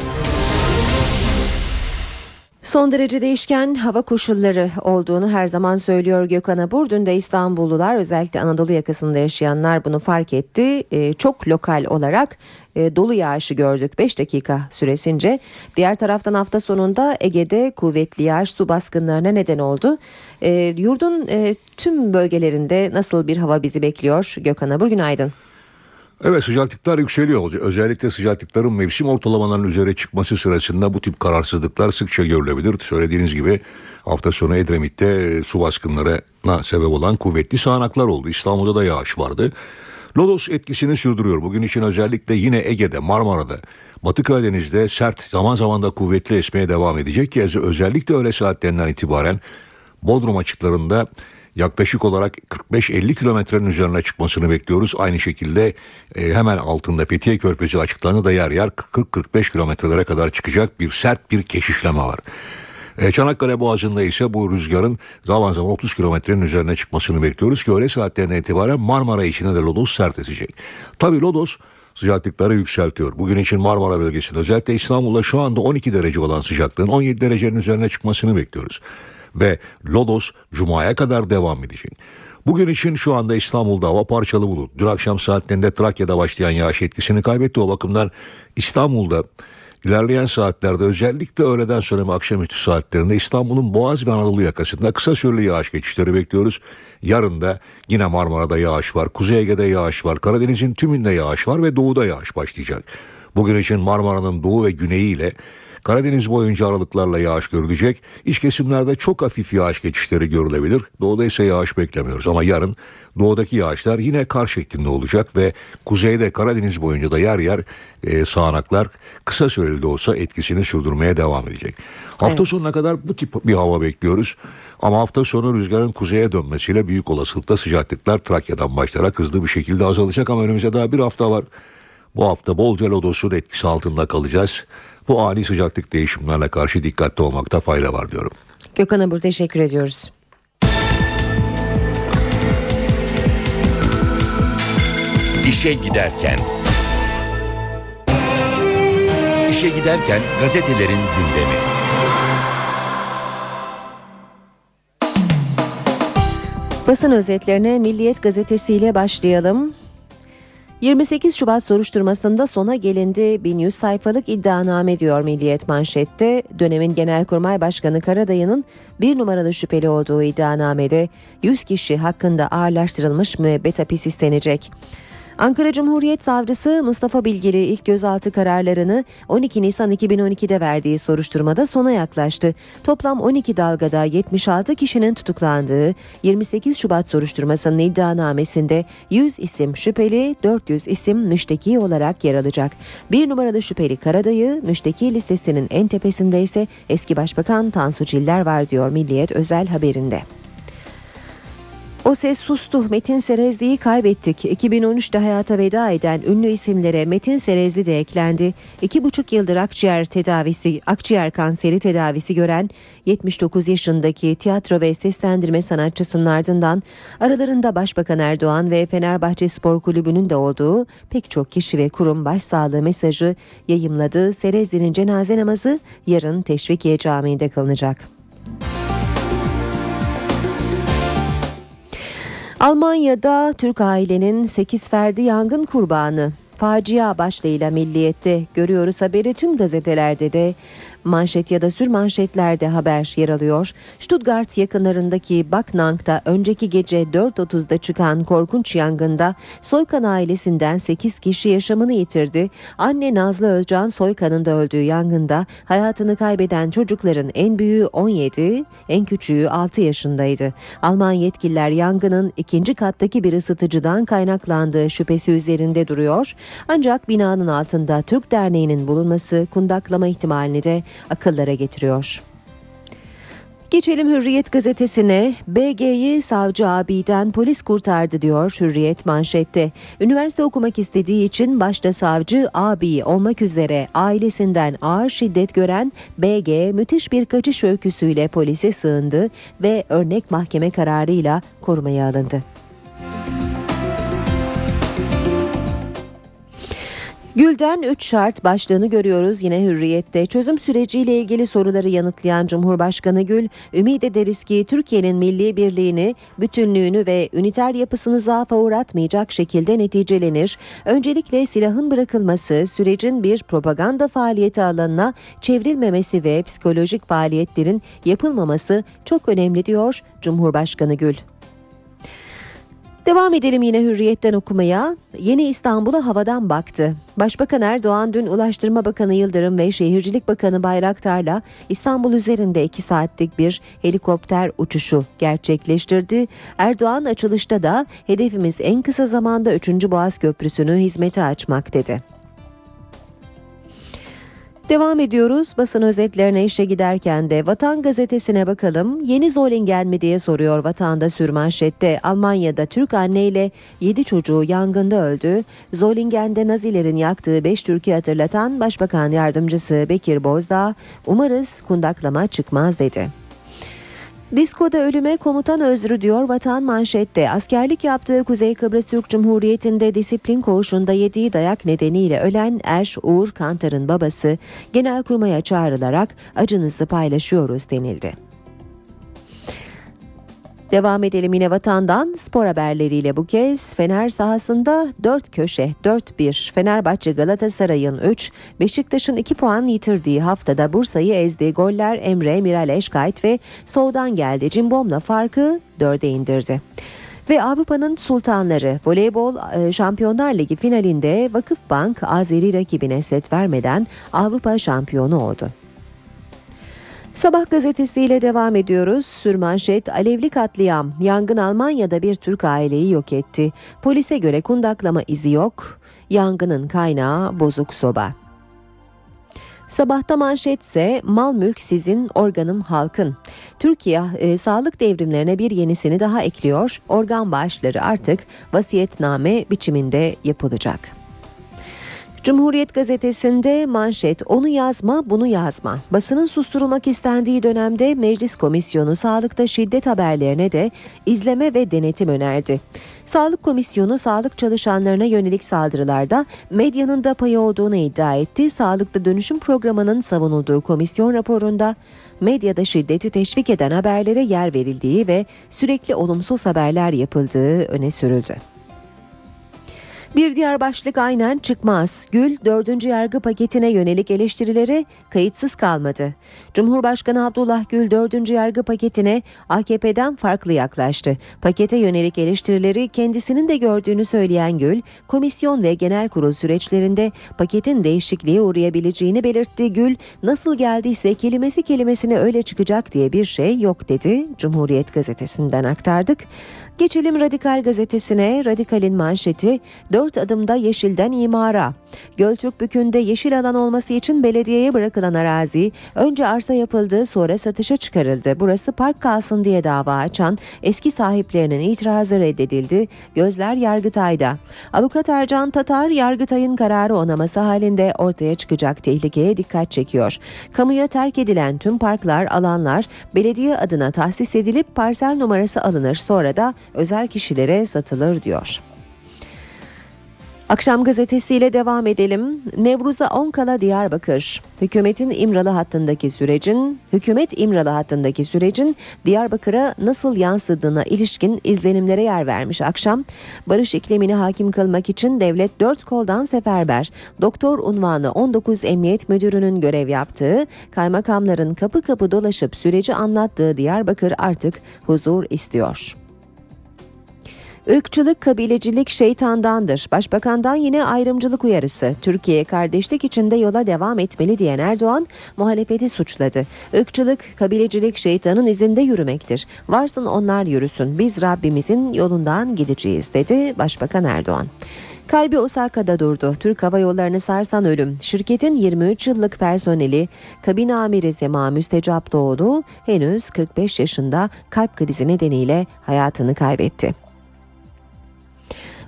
Son derece değişken hava koşulları olduğunu her zaman söylüyor Gökhan Abur. Dün de İstanbullular özellikle Anadolu yakasında yaşayanlar bunu fark etti. Ee, çok lokal olarak e, dolu yağışı gördük 5 dakika süresince. Diğer taraftan hafta sonunda Ege'de kuvvetli yağış su baskınlarına neden oldu. E, yurdun e, tüm bölgelerinde nasıl bir hava bizi bekliyor Gökhan Abur günaydın. Evet sıcaklıklar yükseliyor. Özellikle sıcaklıkların mevsim ortalamalarının üzere çıkması sırasında bu tip kararsızlıklar sıkça görülebilir. Söylediğiniz gibi hafta sonu Edremit'te e, su baskınlarına sebep olan kuvvetli sağanaklar oldu. İstanbul'da da yağış vardı. Lodos etkisini sürdürüyor. Bugün için özellikle yine Ege'de, Marmara'da, Batı Karadeniz'de sert zaman zaman da kuvvetli esmeye devam edecek ki özellikle öğle saatlerinden itibaren Bodrum açıklarında yaklaşık olarak 45-50 kilometrenin üzerine çıkmasını bekliyoruz. Aynı şekilde e, hemen altında Fethiye Körfezi açıklarını da yer yer 40-45 kilometrelere kadar çıkacak bir sert bir keşişleme var. E, Çanakkale Boğazı'nda ise bu rüzgarın zaman zaman 30 kilometrenin üzerine çıkmasını bekliyoruz ki öğle saatlerinden itibaren Marmara içine de lodos sert esecek. Tabii lodos sıcaklıkları yükseltiyor. Bugün için Marmara bölgesinde özellikle İstanbul'da şu anda 12 derece olan sıcaklığın 17 derecenin üzerine çıkmasını bekliyoruz ve Lodos Cuma'ya kadar devam edecek. Bugün için şu anda İstanbul'da hava parçalı bulut. Dün akşam saatlerinde Trakya'da başlayan yağış etkisini kaybetti. O bakımdan İstanbul'da ilerleyen saatlerde özellikle öğleden sonra ve akşamüstü saatlerinde İstanbul'un Boğaz ve Anadolu yakasında kısa süreli yağış geçişleri bekliyoruz. Yarın da yine Marmara'da yağış var, Kuzey Ege'de yağış var, Karadeniz'in tümünde yağış var ve doğuda yağış başlayacak. Bugün için Marmara'nın doğu ve güneyi ile Karadeniz boyunca aralıklarla yağış görülecek. İç kesimlerde çok hafif yağış geçişleri görülebilir. Doğuda ise yağış beklemiyoruz ama yarın doğudaki yağışlar yine kar şeklinde olacak ve kuzeyde Karadeniz boyunca da yer yer e, sağanaklar kısa süreli de olsa etkisini sürdürmeye devam edecek. Hafta evet. sonuna kadar bu tip bir hava bekliyoruz. Ama hafta sonu rüzgarın kuzeye dönmesiyle büyük olasılıkla sıcaklıklar Trakya'dan başlayarak hızlı bir şekilde azalacak ama önümüzde daha bir hafta var. Bu hafta bolca lodosun etkisi altında kalacağız. Bu ani sıcaklık değişimlerine karşı dikkatli olmakta fayda var diyorum. Gökhan Abur teşekkür ediyoruz. İşe giderken İşe giderken gazetelerin gündemi. Basın özetlerine Milliyet gazetesiyle başlayalım. 28 Şubat soruşturmasında sona gelindi. 1100 sayfalık iddianame diyor Milliyet manşette. Dönemin Genelkurmay Başkanı Karadayı'nın bir numaralı şüpheli olduğu iddianamede 100 kişi hakkında ağırlaştırılmış müebbet hapis istenecek. Ankara Cumhuriyet Savcısı Mustafa Bilgili ilk gözaltı kararlarını 12 Nisan 2012'de verdiği soruşturmada sona yaklaştı. Toplam 12 dalgada 76 kişinin tutuklandığı 28 Şubat soruşturmasının iddianamesinde 100 isim şüpheli, 400 isim müşteki olarak yer alacak. Bir numaralı şüpheli Karadayı, müşteki listesinin en tepesinde ise eski Başbakan Tansu Çiller var diyor Milliyet özel haberinde. O ses sustu. Metin Serezli'yi kaybettik. 2013'te hayata veda eden ünlü isimlere Metin Serezli de eklendi. İki buçuk yıldır akciğer tedavisi, akciğer kanseri tedavisi gören 79 yaşındaki tiyatro ve seslendirme sanatçısının ardından aralarında Başbakan Erdoğan ve Fenerbahçe Spor Kulübü'nün de olduğu pek çok kişi ve kurum başsağlığı mesajı yayımladı. Serezli'nin cenaze namazı yarın Teşvikiye Camii'nde kılınacak. Almanya'da Türk ailenin 8 ferdi yangın kurbanı. Facia başlığıyla milliyette görüyoruz haberi tüm gazetelerde de manşet ya da sür manşetlerde haber yer alıyor. Stuttgart yakınlarındaki Backnang'da önceki gece 4.30'da çıkan korkunç yangında Soykan ailesinden 8 kişi yaşamını yitirdi. Anne Nazlı Özcan Soykan'ın da öldüğü yangında hayatını kaybeden çocukların en büyüğü 17, en küçüğü 6 yaşındaydı. Alman yetkililer yangının ikinci kattaki bir ısıtıcıdan kaynaklandığı şüphesi üzerinde duruyor. Ancak binanın altında Türk Derneği'nin bulunması kundaklama ihtimalini de akıllara getiriyor. Geçelim Hürriyet gazetesine. BG'yi savcı abiden polis kurtardı diyor Hürriyet manşette. Üniversite okumak istediği için başta savcı abi olmak üzere ailesinden ağır şiddet gören BG müthiş bir kaçış öyküsüyle polise sığındı ve örnek mahkeme kararıyla korumaya alındı. Gül'den 3 şart başlığını görüyoruz yine Hürriyet'te. Çözüm süreciyle ilgili soruları yanıtlayan Cumhurbaşkanı Gül, ümit ederiz ki Türkiye'nin milli birliğini, bütünlüğünü ve üniter yapısını zaafa uğratmayacak şekilde neticelenir. Öncelikle silahın bırakılması, sürecin bir propaganda faaliyeti alanına çevrilmemesi ve psikolojik faaliyetlerin yapılmaması çok önemli diyor Cumhurbaşkanı Gül. Devam edelim yine hürriyetten okumaya. Yeni İstanbul'a havadan baktı. Başbakan Erdoğan dün Ulaştırma Bakanı Yıldırım ve Şehircilik Bakanı Bayraktar'la İstanbul üzerinde 2 saatlik bir helikopter uçuşu gerçekleştirdi. Erdoğan açılışta da hedefimiz en kısa zamanda 3. Boğaz Köprüsü'nü hizmete açmak dedi. Devam ediyoruz basın özetlerine işe giderken de Vatan Gazetesi'ne bakalım. Yeni Zolingen mi diye soruyor Vatan'da sürmanşette. Almanya'da Türk anneyle 7 çocuğu yangında öldü. Zolingen'de Nazilerin yaktığı 5 Türk'ü hatırlatan Başbakan Yardımcısı Bekir Bozdağ umarız kundaklama çıkmaz dedi. Disko'da ölüme komutan özrü diyor vatan manşette. Askerlik yaptığı Kuzey Kıbrıs Türk Cumhuriyeti'nde disiplin koğuşunda yediği dayak nedeniyle ölen Er Uğur Kantar'ın babası genelkurmaya çağrılarak acınızı paylaşıyoruz denildi. Devam edelim yine vatandan spor haberleriyle bu kez Fener sahasında 4 köşe 4-1 Fenerbahçe Galatasaray'ın 3 Beşiktaş'ın 2 puan yitirdiği haftada Bursa'yı ezdi. Goller Emre, Miral Eşkayt ve Sol'dan geldi. Cimbom'la farkı 4'e indirdi. Ve Avrupa'nın sultanları voleybol e, Şampiyonlar Ligi finalinde Vakıfbank Azeri rakibine set vermeden Avrupa şampiyonu oldu. Sabah gazetesiyle devam ediyoruz. Sürmanşet Alevli katliam. Yangın Almanya'da bir Türk aileyi yok etti. Polise göre kundaklama izi yok. Yangının kaynağı bozuk soba. Sabahta manşetse mal mülk sizin organım halkın. Türkiye e, sağlık devrimlerine bir yenisini daha ekliyor. Organ bağışları artık vasiyetname biçiminde yapılacak. Cumhuriyet gazetesinde manşet onu yazma bunu yazma. Basının susturulmak istendiği dönemde Meclis Komisyonu sağlıkta şiddet haberlerine de izleme ve denetim önerdi. Sağlık Komisyonu sağlık çalışanlarına yönelik saldırılarda medyanın da payı olduğunu iddia etti. Sağlıkta dönüşüm programının savunulduğu komisyon raporunda medyada şiddeti teşvik eden haberlere yer verildiği ve sürekli olumsuz haberler yapıldığı öne sürüldü. Bir diğer başlık aynen çıkmaz. Gül dördüncü yargı paketine yönelik eleştirileri kayıtsız kalmadı. Cumhurbaşkanı Abdullah Gül dördüncü yargı paketine AKP'den farklı yaklaştı. Pakete yönelik eleştirileri kendisinin de gördüğünü söyleyen Gül, komisyon ve genel kurul süreçlerinde paketin değişikliğe uğrayabileceğini belirtti. Gül, nasıl geldiyse kelimesi kelimesine öyle çıkacak diye bir şey yok dedi. Cumhuriyet gazetesinden aktardık. Geçelim Radikal gazetesine. Radikal'in manşeti 4 adımda yeşilden imara. Göltürk Bükü'nde yeşil alan olması için belediyeye bırakılan arazi önce arsa yapıldı sonra satışa çıkarıldı. Burası park kalsın diye dava açan eski sahiplerinin itirazı reddedildi. Gözler Yargıtay'da. Avukat Ercan Tatar Yargıtay'ın kararı onaması halinde ortaya çıkacak tehlikeye dikkat çekiyor. Kamuya terk edilen tüm parklar, alanlar belediye adına tahsis edilip parsel numarası alınır sonra da özel kişilere satılır diyor. Akşam gazetesiyle devam edelim. Nevruz'a 10 kala Diyarbakır. Hükümetin İmralı hattındaki sürecin, hükümet İmralı hattındaki sürecin Diyarbakır'a nasıl yansıdığına ilişkin izlenimlere yer vermiş akşam. Barış iklimini hakim kılmak için devlet dört koldan seferber. Doktor unvanı 19 Emniyet Müdürü'nün görev yaptığı, kaymakamların kapı kapı dolaşıp süreci anlattığı Diyarbakır artık huzur istiyor. Irkçılık, kabilecilik şeytandandır. Başbakandan yine ayrımcılık uyarısı. Türkiye kardeşlik içinde yola devam etmeli diyen Erdoğan muhalefeti suçladı. Irkçılık, kabilecilik şeytanın izinde yürümektir. Varsın onlar yürüsün. Biz Rabbimizin yolundan gideceğiz dedi Başbakan Erdoğan. Kalbi Osaka'da durdu. Türk Hava Yolları'nı sarsan ölüm. Şirketin 23 yıllık personeli kabin amiri Sema Müstecaplıoğlu henüz 45 yaşında kalp krizi nedeniyle hayatını kaybetti.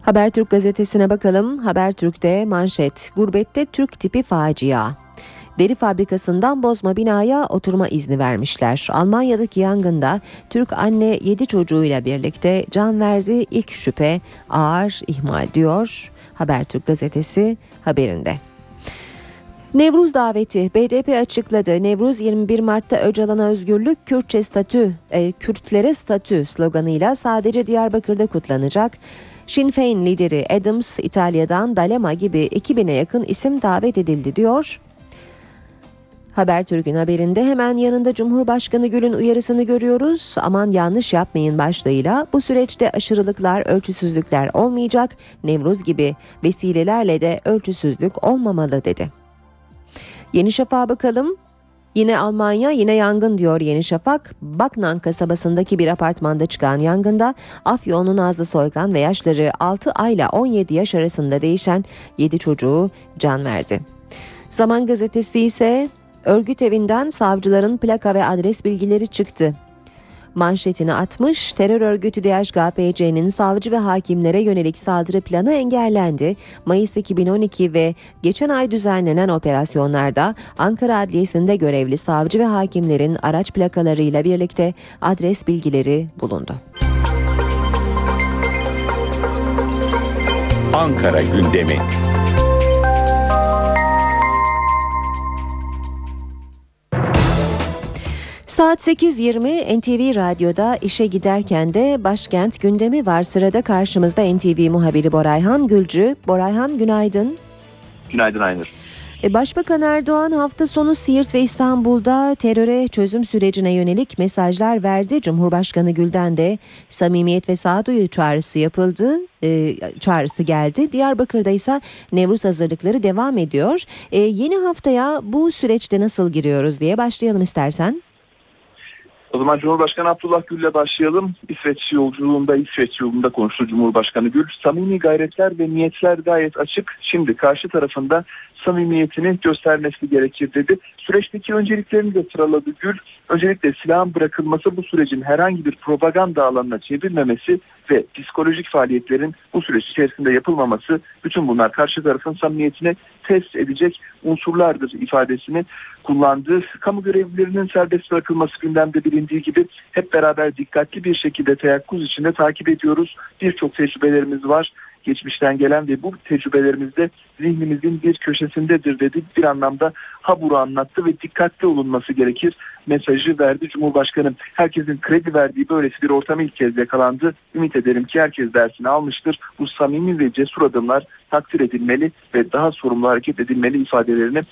Habertürk gazetesine bakalım. Habertürk'te manşet. Gurbette Türk tipi facia. Deri fabrikasından bozma binaya oturma izni vermişler. Almanya'daki yangında Türk anne 7 çocuğuyla birlikte can verdi. İlk şüphe ağır ihmal diyor Habertürk gazetesi haberinde. Nevruz daveti BDP açıkladı. Nevruz 21 Mart'ta Öcalan'a özgürlük Kürtçe statü, e, Kürtlere statü sloganıyla sadece Diyarbakır'da kutlanacak. Sinn Féin lideri Adams İtalya'dan D'Alema gibi 2000'e yakın isim davet edildi diyor. Habertürk'ün haberinde hemen yanında Cumhurbaşkanı Gül'ün uyarısını görüyoruz. Aman yanlış yapmayın başlığıyla bu süreçte aşırılıklar, ölçüsüzlükler olmayacak. Nevruz gibi vesilelerle de ölçüsüzlük olmamalı dedi. Yeni Şafak'a bakalım. Yine Almanya yine yangın diyor Yeni Şafak. Baknan kasabasındaki bir apartmanda çıkan yangında Afyon'un Nazlı Soykan ve yaşları 6 ayla 17 yaş arasında değişen 7 çocuğu can verdi. Zaman gazetesi ise örgüt evinden savcıların plaka ve adres bilgileri çıktı manşetini atmış. Terör örgütü DHKPC'nin savcı ve hakimlere yönelik saldırı planı engellendi. Mayıs 2012 ve geçen ay düzenlenen operasyonlarda Ankara Adliyesi'nde görevli savcı ve hakimlerin araç plakalarıyla birlikte adres bilgileri bulundu. Ankara gündemi. Saat 8.20 NTV Radyo'da işe giderken de başkent gündemi var. Sırada karşımızda NTV muhabiri Borayhan Gülcü. Borayhan günaydın. Günaydın Aynur. E, Başbakan Erdoğan hafta sonu Siirt ve İstanbul'da teröre çözüm sürecine yönelik mesajlar verdi. Cumhurbaşkanı Gül'den de samimiyet ve sağduyu çağrısı yapıldı. E, çağrısı geldi. Diyarbakır'da ise Nevruz hazırlıkları devam ediyor. E, yeni haftaya bu süreçte nasıl giriyoruz diye başlayalım istersen. O zaman Cumhurbaşkanı Abdullah Gül'le başlayalım. İsveç yolculuğunda, İsveç yolunda konuştu Cumhurbaşkanı Gül. Samimi gayretler ve niyetler gayet açık. Şimdi karşı tarafında samimiyetini göstermesi gerekir dedi. Süreçteki önceliklerini de sıraladı Gül. Öncelikle silahın bırakılması bu sürecin herhangi bir propaganda alanına çevrilmemesi ve psikolojik faaliyetlerin bu süreç içerisinde yapılmaması bütün bunlar karşı tarafın samimiyetini test edecek unsurlardır ifadesini kullandı. Kamu görevlilerinin serbest bırakılması gündemde bilindiği gibi hep beraber dikkatli bir şekilde teyakkuz içinde takip ediyoruz. Birçok tecrübelerimiz var geçmişten gelen ve bu tecrübelerimizde zihnimizin bir köşesindedir dedi. Bir anlamda haburu anlattı ve dikkatli olunması gerekir mesajı verdi Cumhurbaşkanı. Herkesin kredi verdiği böylesi bir ortam ilk kez yakalandı. Ümit ederim ki herkes dersini almıştır. Bu samimi ve cesur adımlar takdir edilmeli ve daha sorumlu hareket edilmeli ifadelerini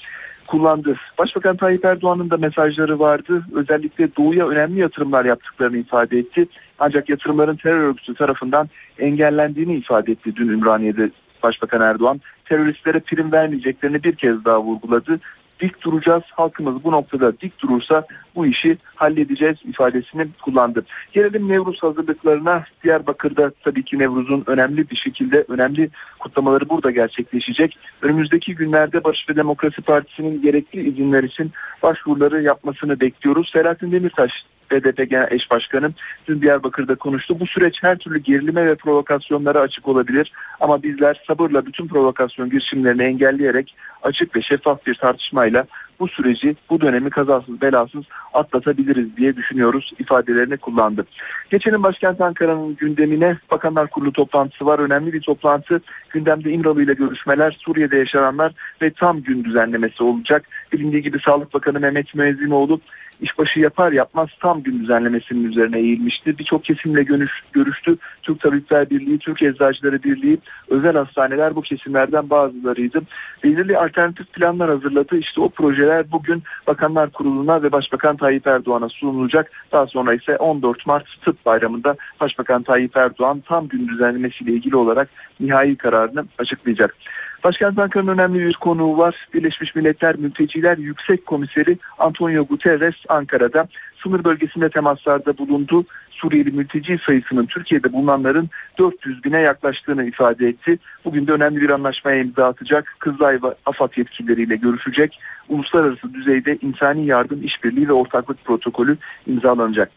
kullandı. Başbakan Tayyip Erdoğan'ın da mesajları vardı. Özellikle doğuya önemli yatırımlar yaptıklarını ifade etti. Ancak yatırımların terör örgütü tarafından engellendiğini ifade etti dün Ümraniye'de Başbakan Erdoğan. Teröristlere prim vermeyeceklerini bir kez daha vurguladı dik duracağız. Halkımız bu noktada dik durursa bu işi halledeceğiz ifadesini kullandı. Gelelim Nevruz hazırlıklarına. Diyarbakır'da tabii ki Nevruz'un önemli bir şekilde önemli kutlamaları burada gerçekleşecek. Önümüzdeki günlerde Barış ve Demokrasi Partisi'nin gerekli izinler için başvuruları yapmasını bekliyoruz. Selahattin Demirtaş BDP Genel Eş Başkanı dün Diyarbakır'da konuştu. Bu süreç her türlü gerilime ve provokasyonlara açık olabilir ama bizler sabırla bütün provokasyon girişimlerini engelleyerek açık ve şeffaf bir tartışmayla bu süreci, bu dönemi kazasız belasız atlatabiliriz diye düşünüyoruz ifadelerini kullandı. Geçelim başkent Ankara'nın gündemine Bakanlar Kurulu toplantısı var. Önemli bir toplantı. Gündemde İmralı ile görüşmeler, Suriye'de yaşananlar ve tam gün düzenlemesi olacak. Bilindiği gibi Sağlık Bakanı Mehmet Müezzinoğlu işbaşı yapar yapmaz tam gün düzenlemesinin üzerine eğilmişti. Birçok kesimle görüş, görüştü. Türk Tabipler Birliği, Türk Eczacıları Birliği, özel hastaneler bu kesimlerden bazılarıydı. Belirli alternatif planlar hazırladı. İşte o projeler bugün Bakanlar Kurulu'na ve Başbakan Tayyip Erdoğan'a sunulacak. Daha sonra ise 14 Mart Tıp Bayramı'nda Başbakan Tayyip Erdoğan tam gün düzenlemesiyle ilgili olarak nihai kararını açıklayacak. Başkent Ankara'nın önemli bir konuğu var. Birleşmiş Milletler Mülteciler Yüksek Komiseri Antonio Guterres Ankara'da sınır bölgesinde temaslarda bulundu. Suriyeli mülteci sayısının Türkiye'de bulunanların 400 bine yaklaştığını ifade etti. Bugün de önemli bir anlaşmaya imza atacak. Kızılay ve AFAD yetkilileriyle görüşecek. Uluslararası düzeyde insani yardım işbirliği ve ortaklık protokolü imzalanacak.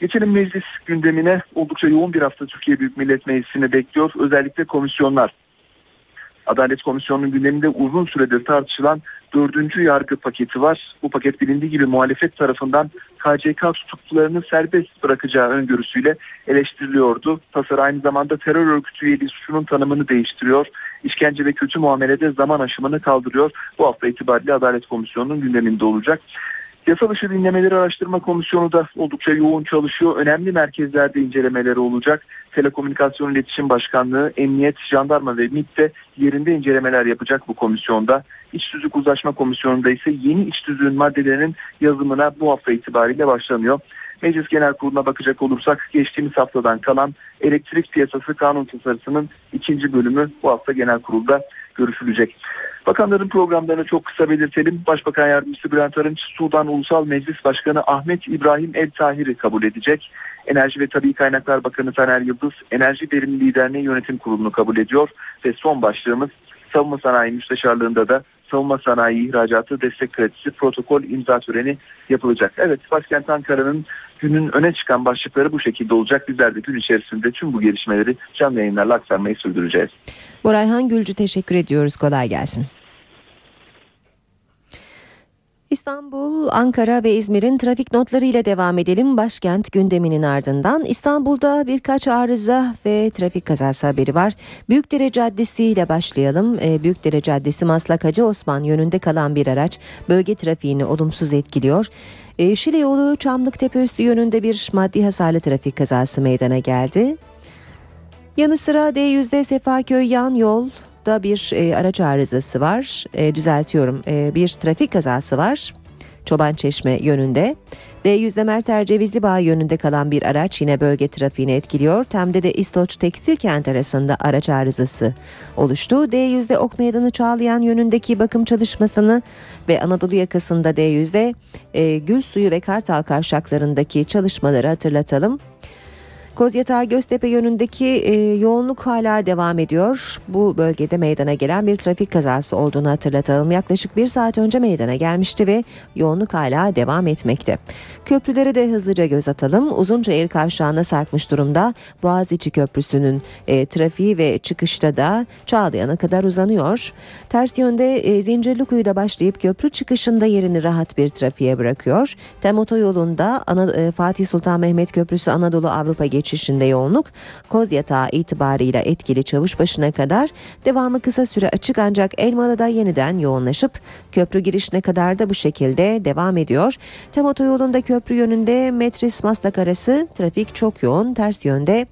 Geçelim meclis gündemine oldukça yoğun bir hafta Türkiye Büyük Millet Meclisi'ni bekliyor. Özellikle komisyonlar. Adalet Komisyonu'nun gündeminde uzun süredir tartışılan dördüncü yargı paketi var. Bu paket bilindiği gibi muhalefet tarafından KCK tutuklularını serbest bırakacağı öngörüsüyle eleştiriliyordu. Tasarı aynı zamanda terör örgütü üyeliği suçunun tanımını değiştiriyor. İşkence ve kötü muamelede zaman aşımını kaldırıyor. Bu hafta itibariyle Adalet Komisyonu'nun gündeminde olacak. Yasa dışı dinlemeleri araştırma komisyonu da oldukça yoğun çalışıyor. Önemli merkezlerde incelemeleri olacak. Telekomünikasyon İletişim Başkanlığı, Emniyet, Jandarma ve MİT de yerinde incelemeler yapacak bu komisyonda. İç Tüzük Uzlaşma Komisyonu'nda ise yeni iç tüzüğün maddelerinin yazımına bu hafta itibariyle başlanıyor. Meclis Genel Kurulu'na bakacak olursak geçtiğimiz haftadan kalan elektrik piyasası kanun tasarısının ikinci bölümü bu hafta genel kurulda görüşülecek. Bakanların programlarını çok kısa belirtelim. Başbakan Yardımcısı Bülent Arınç, Sudan Ulusal Meclis Başkanı Ahmet İbrahim El Tahir'i kabul edecek. Enerji ve Tabi Kaynaklar Bakanı Taner Yıldız, Enerji Verimliliği Derneği Yönetim Kurulu'nu kabul ediyor. Ve son başlığımız Savunma Sanayi Müsteşarlığında da savunma sanayi ihracatı destek kredisi protokol imza töreni yapılacak. Evet başkent Ankara'nın günün öne çıkan başlıkları bu şekilde olacak. Bizler de gün içerisinde tüm bu gelişmeleri canlı yayınlarla aktarmayı sürdüreceğiz. Borayhan Gülcü teşekkür ediyoruz. Kolay gelsin. İstanbul, Ankara ve İzmir'in trafik notları ile devam edelim. Başkent gündeminin ardından İstanbul'da birkaç arıza ve trafik kazası haberi var. Büyükdere Caddesi ile başlayalım. Ee, Büyükdere Caddesi Maslak Hacı Osman yönünde kalan bir araç bölge trafiğini olumsuz etkiliyor. Ee, Şile yolu Çamlıktepe üstü yönünde bir maddi hasarlı trafik kazası meydana geldi. Yanı sıra D100'de Sefaköy yan yol da bir e, araç arızası var. E, düzeltiyorum. E, bir trafik kazası var. Çoban Çeşme yönünde. D100'de Merter Cevizli Bağ yönünde kalan bir araç yine bölge trafiğini etkiliyor. Tem'de de İstoç Tekstil Kent arasında araç arızası oluştu. D100'de Ok Meydanı Çağlayan yönündeki bakım çalışmasını ve Anadolu yakasında D100'de e, Gül Suyu ve Kartal kavşaklarındaki çalışmaları hatırlatalım. Kozyatağı Göztepe yönündeki e, yoğunluk hala devam ediyor. Bu bölgede meydana gelen bir trafik kazası olduğunu hatırlatalım. Yaklaşık bir saat önce meydana gelmişti ve yoğunluk hala devam etmekte. Köprülere de hızlıca göz atalım. Uzunçayır kavşağına sarkmış durumda. Boğaziçi Köprüsü'nün e, trafiği ve çıkışta da Çağlayan'a kadar uzanıyor. Ters yönde e, Zincirlikuyu'da başlayıp köprü çıkışında yerini rahat bir trafiğe bırakıyor. Tem otoyolunda Ana, e, Fatih Sultan Mehmet Köprüsü Anadolu Avrupa geçişi geçişinde yoğunluk Koz Yatağı itibarıyla etkili çavuş başına kadar devamı kısa süre açık ancak Elmalı'da yeniden yoğunlaşıp köprü girişine kadar da bu şekilde devam ediyor. Tem otoyolunda köprü yönünde Metris Maslak arası trafik çok yoğun ters yönde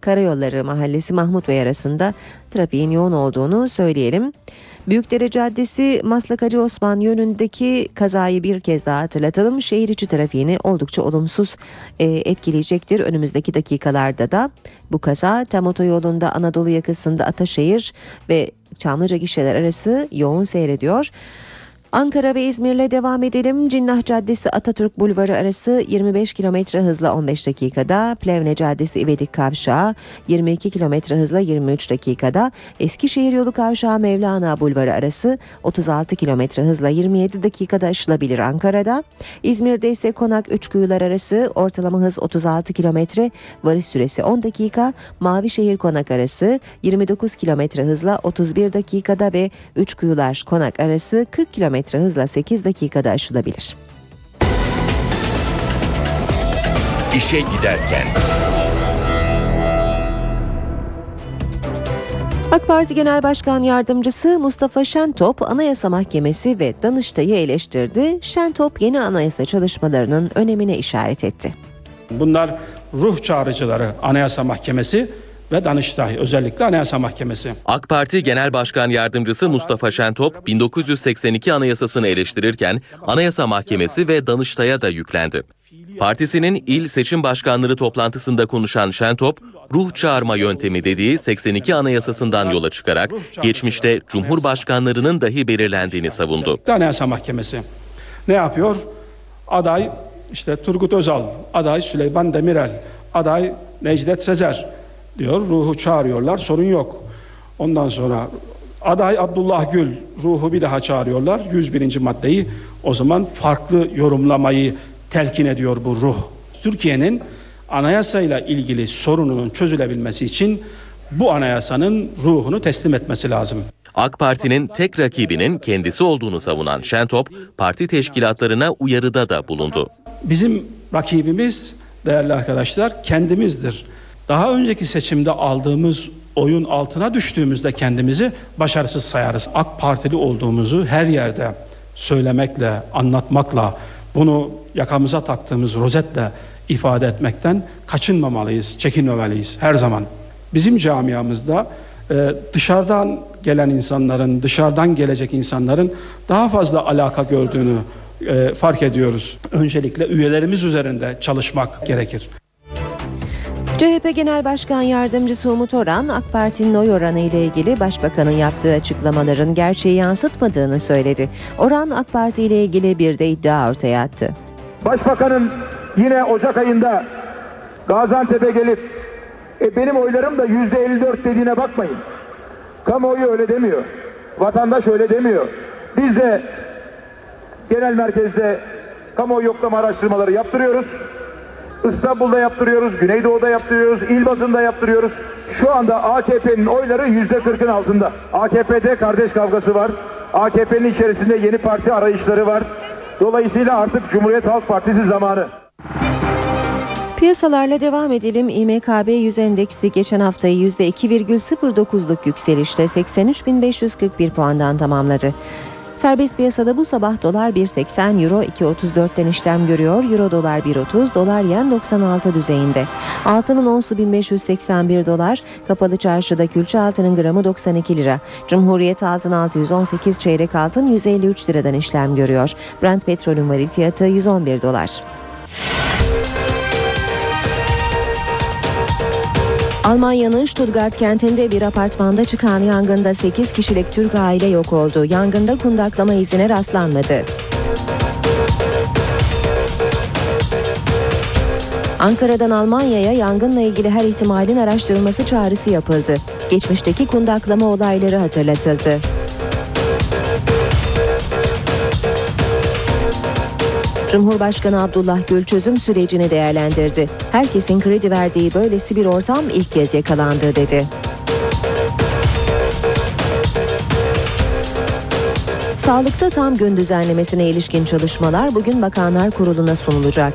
Karayolları Mahallesi Mahmut Bey arasında trafiğin yoğun olduğunu söyleyelim. Büyükdere Caddesi Maslak Hacı Osman yönündeki kazayı bir kez daha hatırlatalım. Şehir içi trafiğini oldukça olumsuz e, etkileyecektir. Önümüzdeki dakikalarda da bu kaza Tem Otoyolu'nda Anadolu yakasında Ataşehir ve Çamlıca gişeler arası yoğun seyrediyor. Ankara ve İzmir'le devam edelim. Cinnah Caddesi Atatürk Bulvarı arası 25 km hızla 15 dakikada. Plevne Caddesi İvedik Kavşağı 22 km hızla 23 dakikada. Eskişehir Yolu Kavşağı Mevlana Bulvarı arası 36 km hızla 27 dakikada aşılabilir Ankara'da. İzmir'de ise Konak Üçkuyular arası ortalama hız 36 km, varış süresi 10 dakika. Mavişehir Konak arası 29 km hızla 31 dakikada ve Üçkuyular Konak arası 40 km hızla 8 dakikada aşılabilir. İşe giderken. AK Parti Genel Başkan Yardımcısı Mustafa Şentop Anayasa Mahkemesi ve Danıştay'ı eleştirdi. Şentop yeni anayasa çalışmalarının önemine işaret etti. Bunlar ruh çağrıcıları Anayasa Mahkemesi ve Danıştay özellikle Anayasa Mahkemesi. AK Parti Genel Başkan Yardımcısı Mustafa Şentop 1982 Anayasasını eleştirirken Anayasa Mahkemesi ve Danıştay'a da yüklendi. Partisinin il seçim başkanları toplantısında konuşan Şentop, ruh çağırma yöntemi dediği 82 Anayasasından yola çıkarak geçmişte Cumhurbaşkanlarının dahi belirlendiğini savundu. Anayasa Mahkemesi ne yapıyor? Aday işte Turgut Özal, aday Süleyman Demirel, aday Necdet Sezer diyor. Ruhu çağırıyorlar, sorun yok. Ondan sonra aday Abdullah Gül, ruhu bir daha çağırıyorlar. 101. maddeyi o zaman farklı yorumlamayı telkin ediyor bu ruh. Türkiye'nin anayasayla ilgili sorununun çözülebilmesi için bu anayasanın ruhunu teslim etmesi lazım. AK Parti'nin tek rakibinin kendisi olduğunu savunan Şentop, parti teşkilatlarına uyarıda da bulundu. Bizim rakibimiz değerli arkadaşlar kendimizdir. Daha önceki seçimde aldığımız oyun altına düştüğümüzde kendimizi başarısız sayarız. AK Partili olduğumuzu her yerde söylemekle, anlatmakla, bunu yakamıza taktığımız rozetle ifade etmekten kaçınmamalıyız, çekinmemeliyiz her zaman. Bizim camiamızda e, dışarıdan gelen insanların, dışarıdan gelecek insanların daha fazla alaka gördüğünü e, fark ediyoruz. Öncelikle üyelerimiz üzerinde çalışmak gerekir. CHP Genel Başkan Yardımcısı Umut Oran, AK Parti'nin oy oranı ile ilgili Başbakanın yaptığı açıklamaların gerçeği yansıtmadığını söyledi. Oran AK Parti ile ilgili bir de iddia ortaya attı. Başbakanın yine Ocak ayında Gaziantep'e gelip e, benim oylarım da yüzde 54 dediğine bakmayın. Kamuoyu öyle demiyor. Vatandaş öyle demiyor. Biz de genel merkezde kamuoyu yoklama araştırmaları yaptırıyoruz. İstanbul'da yaptırıyoruz, Güneydoğu'da yaptırıyoruz, il bazında yaptırıyoruz. Şu anda AKP'nin oyları yüzde kırkın altında. AKP'de kardeş kavgası var. AKP'nin içerisinde yeni parti arayışları var. Dolayısıyla artık Cumhuriyet Halk Partisi zamanı. Piyasalarla devam edelim. İMKB 100 endeksi geçen haftayı %2,09'luk yükselişle 83.541 puandan tamamladı. Serbest piyasada bu sabah dolar 1.80, euro 2.34'ten işlem görüyor. Euro dolar 1.30, dolar yen 96 düzeyinde. Altının onsu 1581 dolar, kapalı çarşıda külçe altının gramı 92 lira. Cumhuriyet altın 618, çeyrek altın 153 liradan işlem görüyor. Brent petrolün varil fiyatı 111 dolar. Almanya'nın Stuttgart kentinde bir apartmanda çıkan yangında 8 kişilik Türk aile yok oldu. Yangında kundaklama izine rastlanmadı. Ankara'dan Almanya'ya yangınla ilgili her ihtimalin araştırılması çağrısı yapıldı. Geçmişteki kundaklama olayları hatırlatıldı. Cumhurbaşkanı Abdullah Gül çözüm sürecini değerlendirdi. Herkesin kredi verdiği böylesi bir ortam ilk kez yakalandı dedi. Sağlıkta tam gün düzenlemesine ilişkin çalışmalar bugün Bakanlar Kurulu'na sunulacak.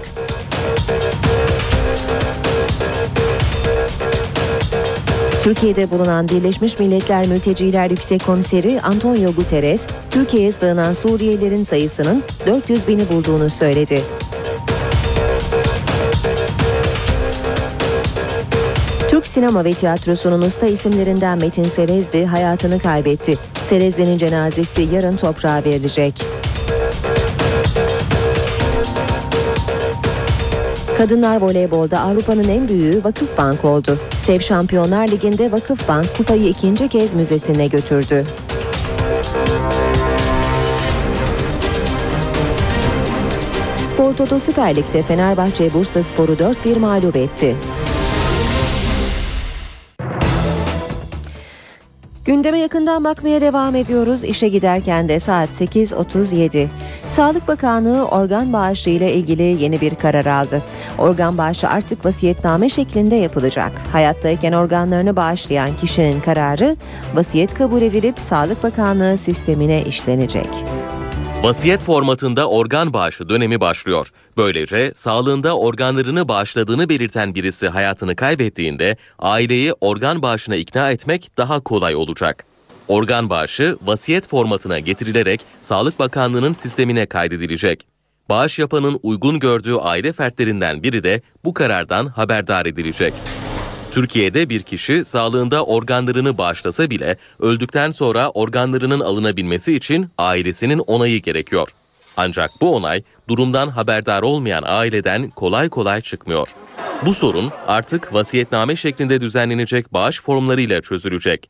Türkiye'de bulunan Birleşmiş Milletler Mülteciler Yüksek Komiseri Antonio Guterres, Türkiye'ye sığınan Suriyelilerin sayısının 400 bini bulduğunu söyledi. Türk sinema ve tiyatrosunun usta isimlerinden Metin Serezli hayatını kaybetti. Serezli'nin cenazesi yarın toprağa verilecek. Kadınlar voleybolda Avrupa'nın en büyüğü Vakıfbank oldu. Sev Şampiyonlar Ligi'nde Vakıfbank kupayı ikinci kez müzesine götürdü. Spor Toto Süper Lig'de Fenerbahçe Bursa Sporu 4-1 mağlup etti. Gündeme yakından bakmaya devam ediyoruz. İşe giderken de saat 8.37. Sağlık Bakanlığı organ bağışı ile ilgili yeni bir karar aldı. Organ bağışı artık vasiyetname şeklinde yapılacak. Hayattayken organlarını bağışlayan kişinin kararı vasiyet kabul edilip Sağlık Bakanlığı sistemine işlenecek. Vasiyet formatında organ bağışı dönemi başlıyor. Böylece sağlığında organlarını bağışladığını belirten birisi hayatını kaybettiğinde aileyi organ bağışına ikna etmek daha kolay olacak. Organ bağışı vasiyet formatına getirilerek Sağlık Bakanlığı'nın sistemine kaydedilecek. Bağış yapanın uygun gördüğü aile fertlerinden biri de bu karardan haberdar edilecek. Türkiye'de bir kişi sağlığında organlarını bağışlasa bile öldükten sonra organlarının alınabilmesi için ailesinin onayı gerekiyor. Ancak bu onay durumdan haberdar olmayan aileden kolay kolay çıkmıyor. Bu sorun artık vasiyetname şeklinde düzenlenecek bağış formlarıyla çözülecek.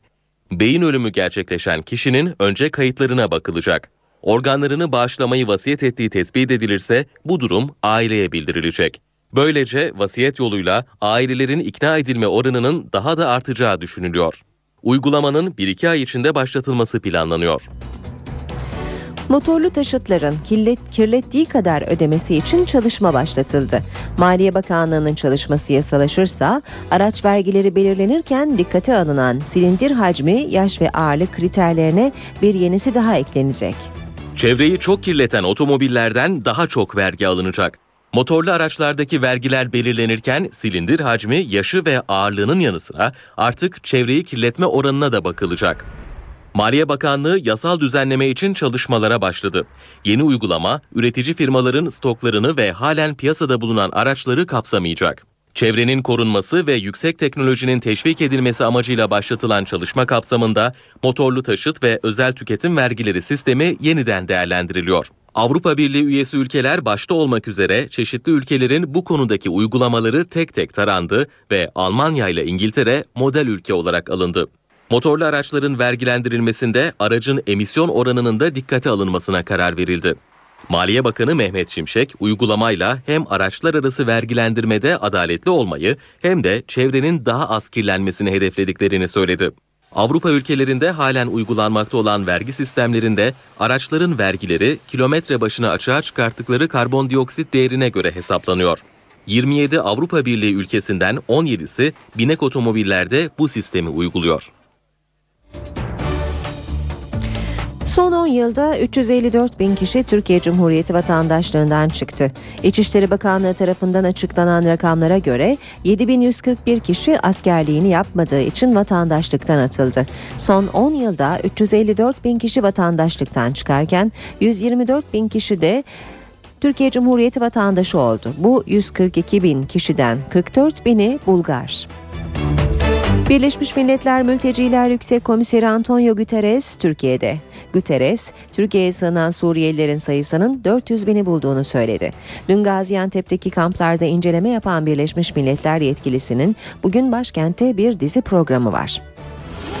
Beyin ölümü gerçekleşen kişinin önce kayıtlarına bakılacak. Organlarını bağışlamayı vasiyet ettiği tespit edilirse bu durum aileye bildirilecek. Böylece vasiyet yoluyla ailelerin ikna edilme oranının daha da artacağı düşünülüyor. Uygulamanın 1-2 ay içinde başlatılması planlanıyor. Motorlu taşıtların kirlet, kirlettiği kadar ödemesi için çalışma başlatıldı. Maliye Bakanlığı'nın çalışması yasalaşırsa araç vergileri belirlenirken dikkate alınan silindir hacmi, yaş ve ağırlık kriterlerine bir yenisi daha eklenecek. Çevreyi çok kirleten otomobillerden daha çok vergi alınacak. Motorlu araçlardaki vergiler belirlenirken silindir hacmi, yaşı ve ağırlığının yanı sıra artık çevreyi kirletme oranına da bakılacak. Maliye Bakanlığı yasal düzenleme için çalışmalara başladı. Yeni uygulama üretici firmaların stoklarını ve halen piyasada bulunan araçları kapsamayacak. Çevrenin korunması ve yüksek teknolojinin teşvik edilmesi amacıyla başlatılan çalışma kapsamında motorlu taşıt ve özel tüketim vergileri sistemi yeniden değerlendiriliyor. Avrupa Birliği üyesi ülkeler başta olmak üzere çeşitli ülkelerin bu konudaki uygulamaları tek tek tarandı ve Almanya ile İngiltere model ülke olarak alındı. Motorlu araçların vergilendirilmesinde aracın emisyon oranının da dikkate alınmasına karar verildi. Maliye Bakanı Mehmet Şimşek uygulamayla hem araçlar arası vergilendirmede adaletli olmayı hem de çevrenin daha az kirlenmesini hedeflediklerini söyledi. Avrupa ülkelerinde halen uygulanmakta olan vergi sistemlerinde araçların vergileri kilometre başına açığa çıkarttıkları karbondioksit değerine göre hesaplanıyor. 27 Avrupa Birliği ülkesinden 17'si binek otomobillerde bu sistemi uyguluyor. Son 10 yılda 354 bin kişi Türkiye Cumhuriyeti vatandaşlığından çıktı. İçişleri Bakanlığı tarafından açıklanan rakamlara göre 7141 kişi askerliğini yapmadığı için vatandaşlıktan atıldı. Son 10 yılda 354 bin kişi vatandaşlıktan çıkarken 124 bin kişi de Türkiye Cumhuriyeti vatandaşı oldu. Bu 142 bin kişiden 44 bini Bulgar. Birleşmiş Milletler Mülteciler Yüksek Komiseri Antonio Guterres Türkiye'de. Guterres, Türkiye'ye sığınan Suriyelilerin sayısının 400 bini bulduğunu söyledi. Dün Gaziantep'teki kamplarda inceleme yapan Birleşmiş Milletler yetkilisinin bugün başkentte bir dizi programı var.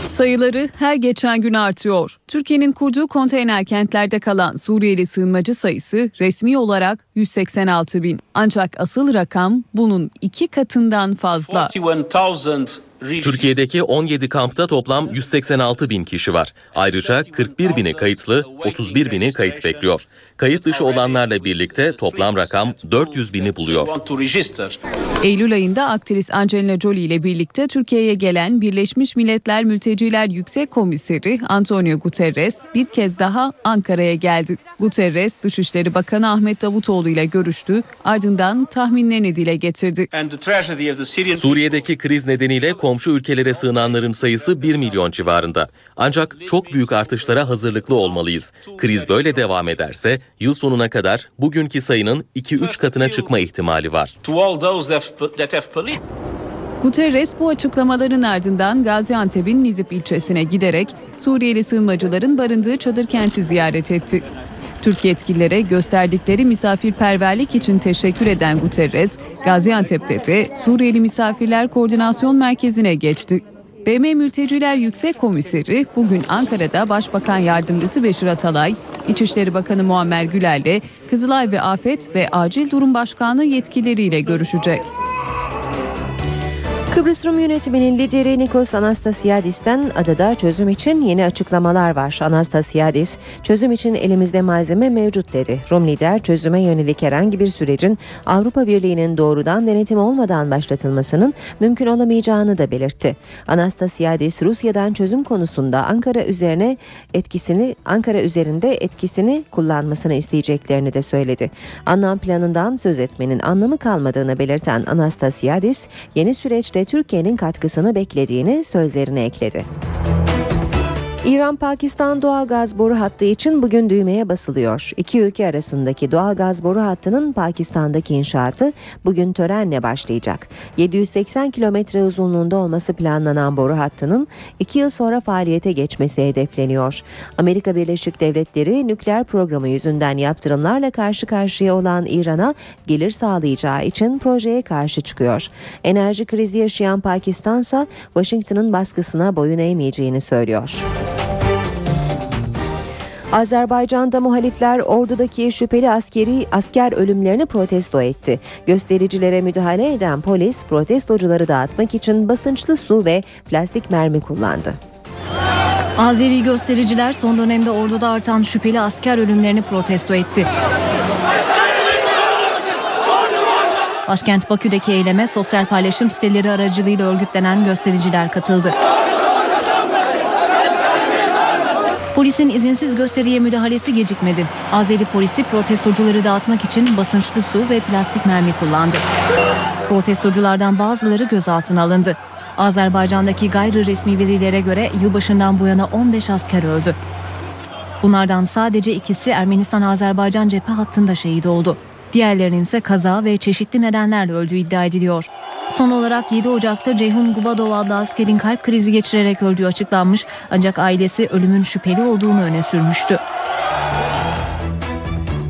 Sayıları her geçen gün artıyor. Türkiye'nin kurduğu konteyner kentlerde kalan Suriyeli sığınmacı sayısı resmi olarak 186 bin. Ancak asıl rakam bunun iki katından fazla. Türkiye'deki 17 kampta toplam 186 bin kişi var. Ayrıca 41 bini kayıtlı, 31 bini kayıt bekliyor. Kayıt dışı olanlarla birlikte toplam rakam 400 bini buluyor. Eylül ayında aktris Angelina Jolie ile birlikte Türkiye'ye gelen Birleşmiş Milletler Mülteciler Yüksek Komiseri Antonio Guterres bir kez daha Ankara'ya geldi. Guterres, Dışişleri Bakanı Ahmet Davutoğlu ile görüştü, ardından tahminlerini dile getirdi. Suriye'deki kriz nedeniyle komşu ülkelere sığınanların sayısı 1 milyon civarında. Ancak çok büyük artışlara hazırlıklı olmalıyız. Kriz böyle devam ederse yıl sonuna kadar bugünkü sayının 2-3 katına çıkma ihtimali var. Guterres bu açıklamaların ardından Gaziantep'in Nizip ilçesine giderek Suriyeli sığınmacıların barındığı çadır kenti ziyaret etti. Türk yetkililere gösterdikleri misafirperverlik için teşekkür eden Guterres, Gaziantep'te de Suriyeli Misafirler Koordinasyon Merkezi'ne geçti. BM Mülteciler Yüksek Komiseri bugün Ankara'da Başbakan Yardımcısı Beşir Atalay, İçişleri Bakanı Muammer Güler'le Kızılay ve Afet ve Acil Durum Başkanlığı yetkilileriyle görüşecek. Kıbrıs Rum yönetiminin lideri Nikos Anastasiadis'ten adada çözüm için yeni açıklamalar var. Anastasiadis, çözüm için elimizde malzeme mevcut dedi. Rum lider çözüme yönelik herhangi bir sürecin Avrupa Birliği'nin doğrudan denetim olmadan başlatılmasının mümkün olamayacağını da belirtti. Anastasiadis, Rusya'dan çözüm konusunda Ankara üzerine etkisini Ankara üzerinde etkisini kullanmasını isteyeceklerini de söyledi. Anlam planından söz etmenin anlamı kalmadığını belirten Anastasiadis, yeni süreçte Türkiye'nin katkısını beklediğini sözlerine ekledi. İran-Pakistan doğal gaz boru hattı için bugün düğmeye basılıyor. İki ülke arasındaki doğal gaz boru hattının Pakistan'daki inşaatı bugün törenle başlayacak. 780 kilometre uzunluğunda olması planlanan boru hattının iki yıl sonra faaliyete geçmesi hedefleniyor. Amerika Birleşik Devletleri nükleer programı yüzünden yaptırımlarla karşı karşıya olan İran'a gelir sağlayacağı için projeye karşı çıkıyor. Enerji krizi yaşayan Pakistan ise Washington'ın baskısına boyun eğmeyeceğini söylüyor. Azerbaycan'da muhalifler ordudaki şüpheli askeri asker ölümlerini protesto etti. Göstericilere müdahale eden polis protestocuları dağıtmak için basınçlı su ve plastik mermi kullandı. Azeri göstericiler son dönemde orduda artan şüpheli asker ölümlerini protesto etti. Başkent Bakü'deki eyleme sosyal paylaşım siteleri aracılığıyla örgütlenen göstericiler katıldı. Polisin izinsiz gösteriye müdahalesi gecikmedi. Azeri polisi protestocuları dağıtmak için basınçlı su ve plastik mermi kullandı. Protestoculardan bazıları gözaltına alındı. Azerbaycan'daki gayri resmi verilere göre yılbaşından bu yana 15 asker öldü. Bunlardan sadece ikisi Ermenistan-Azerbaycan cephe hattında şehit oldu. Diğerlerinin ise kaza ve çeşitli nedenlerle öldüğü iddia ediliyor. Son olarak 7 Ocak'ta Ceyhun Gubadov adlı askerin kalp krizi geçirerek öldüğü açıklanmış ancak ailesi ölümün şüpheli olduğunu öne sürmüştü.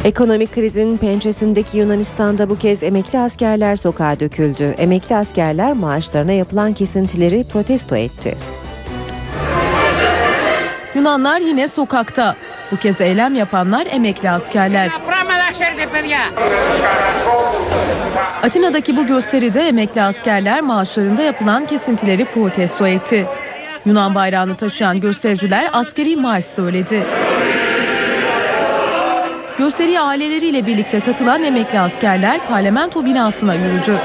Ekonomik krizin pençesindeki Yunanistan'da bu kez emekli askerler sokağa döküldü. Emekli askerler maaşlarına yapılan kesintileri protesto etti. Yunanlar yine sokakta. Bu kez eylem yapanlar emekli askerler. Atina'daki bu gösteride emekli askerler maaşlarında yapılan kesintileri protesto etti. Yunan bayrağını taşıyan göstericiler askeri marş söyledi. Gösteriye aileleriyle birlikte katılan emekli askerler parlamento binasına yürüdü.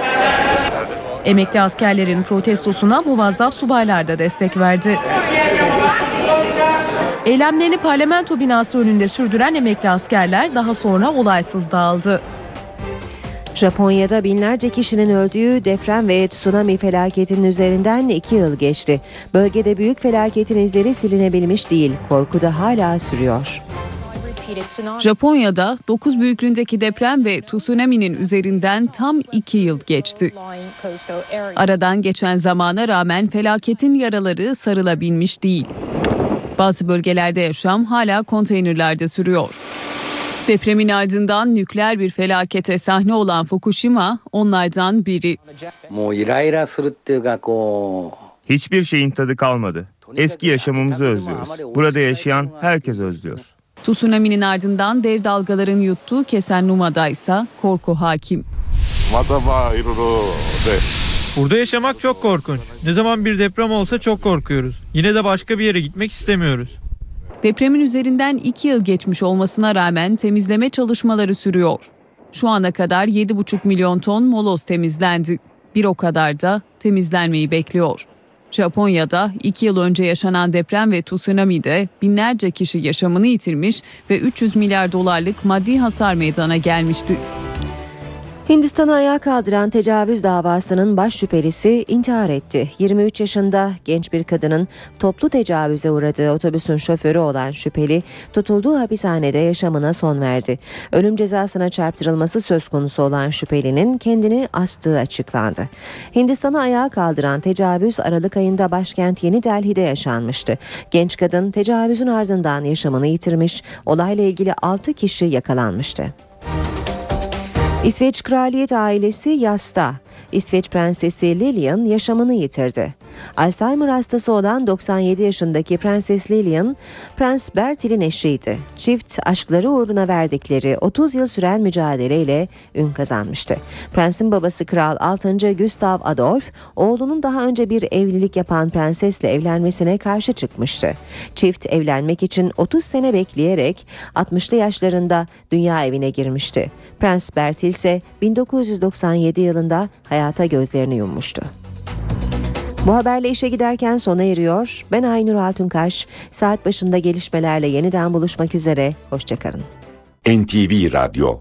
Emekli askerlerin protestosuna muvazzaf subaylar da destek verdi. Eylemlerini parlamento binası önünde sürdüren emekli askerler daha sonra olaysız dağıldı. Japonya'da binlerce kişinin öldüğü deprem ve tsunami felaketinin üzerinden iki yıl geçti. Bölgede büyük felaketin izleri silinebilmiş değil. Korku da hala sürüyor. Japonya'da 9 büyüklüğündeki deprem ve tsunami'nin üzerinden tam 2 yıl geçti. Aradan geçen zamana rağmen felaketin yaraları sarılabilmiş değil. Bazı bölgelerde yaşam hala konteynerlerde sürüyor. Depremin ardından nükleer bir felakete sahne olan Fukushima onlardan biri. Hiçbir şeyin tadı kalmadı. Eski yaşamımızı özlüyoruz. Burada yaşayan herkes özlüyor. Tsunami'nin ardından dev dalgaların yuttuğu Kesen Numa'da ise korku hakim. Burada yaşamak çok korkunç. Ne zaman bir deprem olsa çok korkuyoruz. Yine de başka bir yere gitmek istemiyoruz. Depremin üzerinden 2 yıl geçmiş olmasına rağmen temizleme çalışmaları sürüyor. Şu ana kadar 7,5 milyon ton moloz temizlendi. Bir o kadar da temizlenmeyi bekliyor. Japonya'da 2 yıl önce yaşanan deprem ve tsunami'de binlerce kişi yaşamını yitirmiş ve 300 milyar dolarlık maddi hasar meydana gelmişti. Hindistan'ı ayağa kaldıran tecavüz davasının baş şüphelisi intihar etti. 23 yaşında genç bir kadının toplu tecavüze uğradığı otobüsün şoförü olan şüpheli tutulduğu hapishanede yaşamına son verdi. Ölüm cezasına çarptırılması söz konusu olan şüphelinin kendini astığı açıklandı. Hindistan'ı ayağa kaldıran tecavüz Aralık ayında başkent Yeni Delhi'de yaşanmıştı. Genç kadın tecavüzün ardından yaşamını yitirmiş, olayla ilgili 6 kişi yakalanmıştı. İsveç kraliyet ailesi yasta. İsveç prensesi Lilian yaşamını yitirdi. Alzheimer hastası olan 97 yaşındaki Prenses Lilian, Prens Bertil'in eşiydi. Çift aşkları uğruna verdikleri 30 yıl süren mücadeleyle ün kazanmıştı. Prensin babası Kral 6. Gustav Adolf, oğlunun daha önce bir evlilik yapan prensesle evlenmesine karşı çıkmıştı. Çift evlenmek için 30 sene bekleyerek 60'lı yaşlarında dünya evine girmişti. Prens Bertil ise 1997 yılında hayata gözlerini yummuştu. Bu haberle işe giderken sona eriyor. Ben Aynur Altunkaş. Saat başında gelişmelerle yeniden buluşmak üzere. Hoşçakalın. NTV Radyo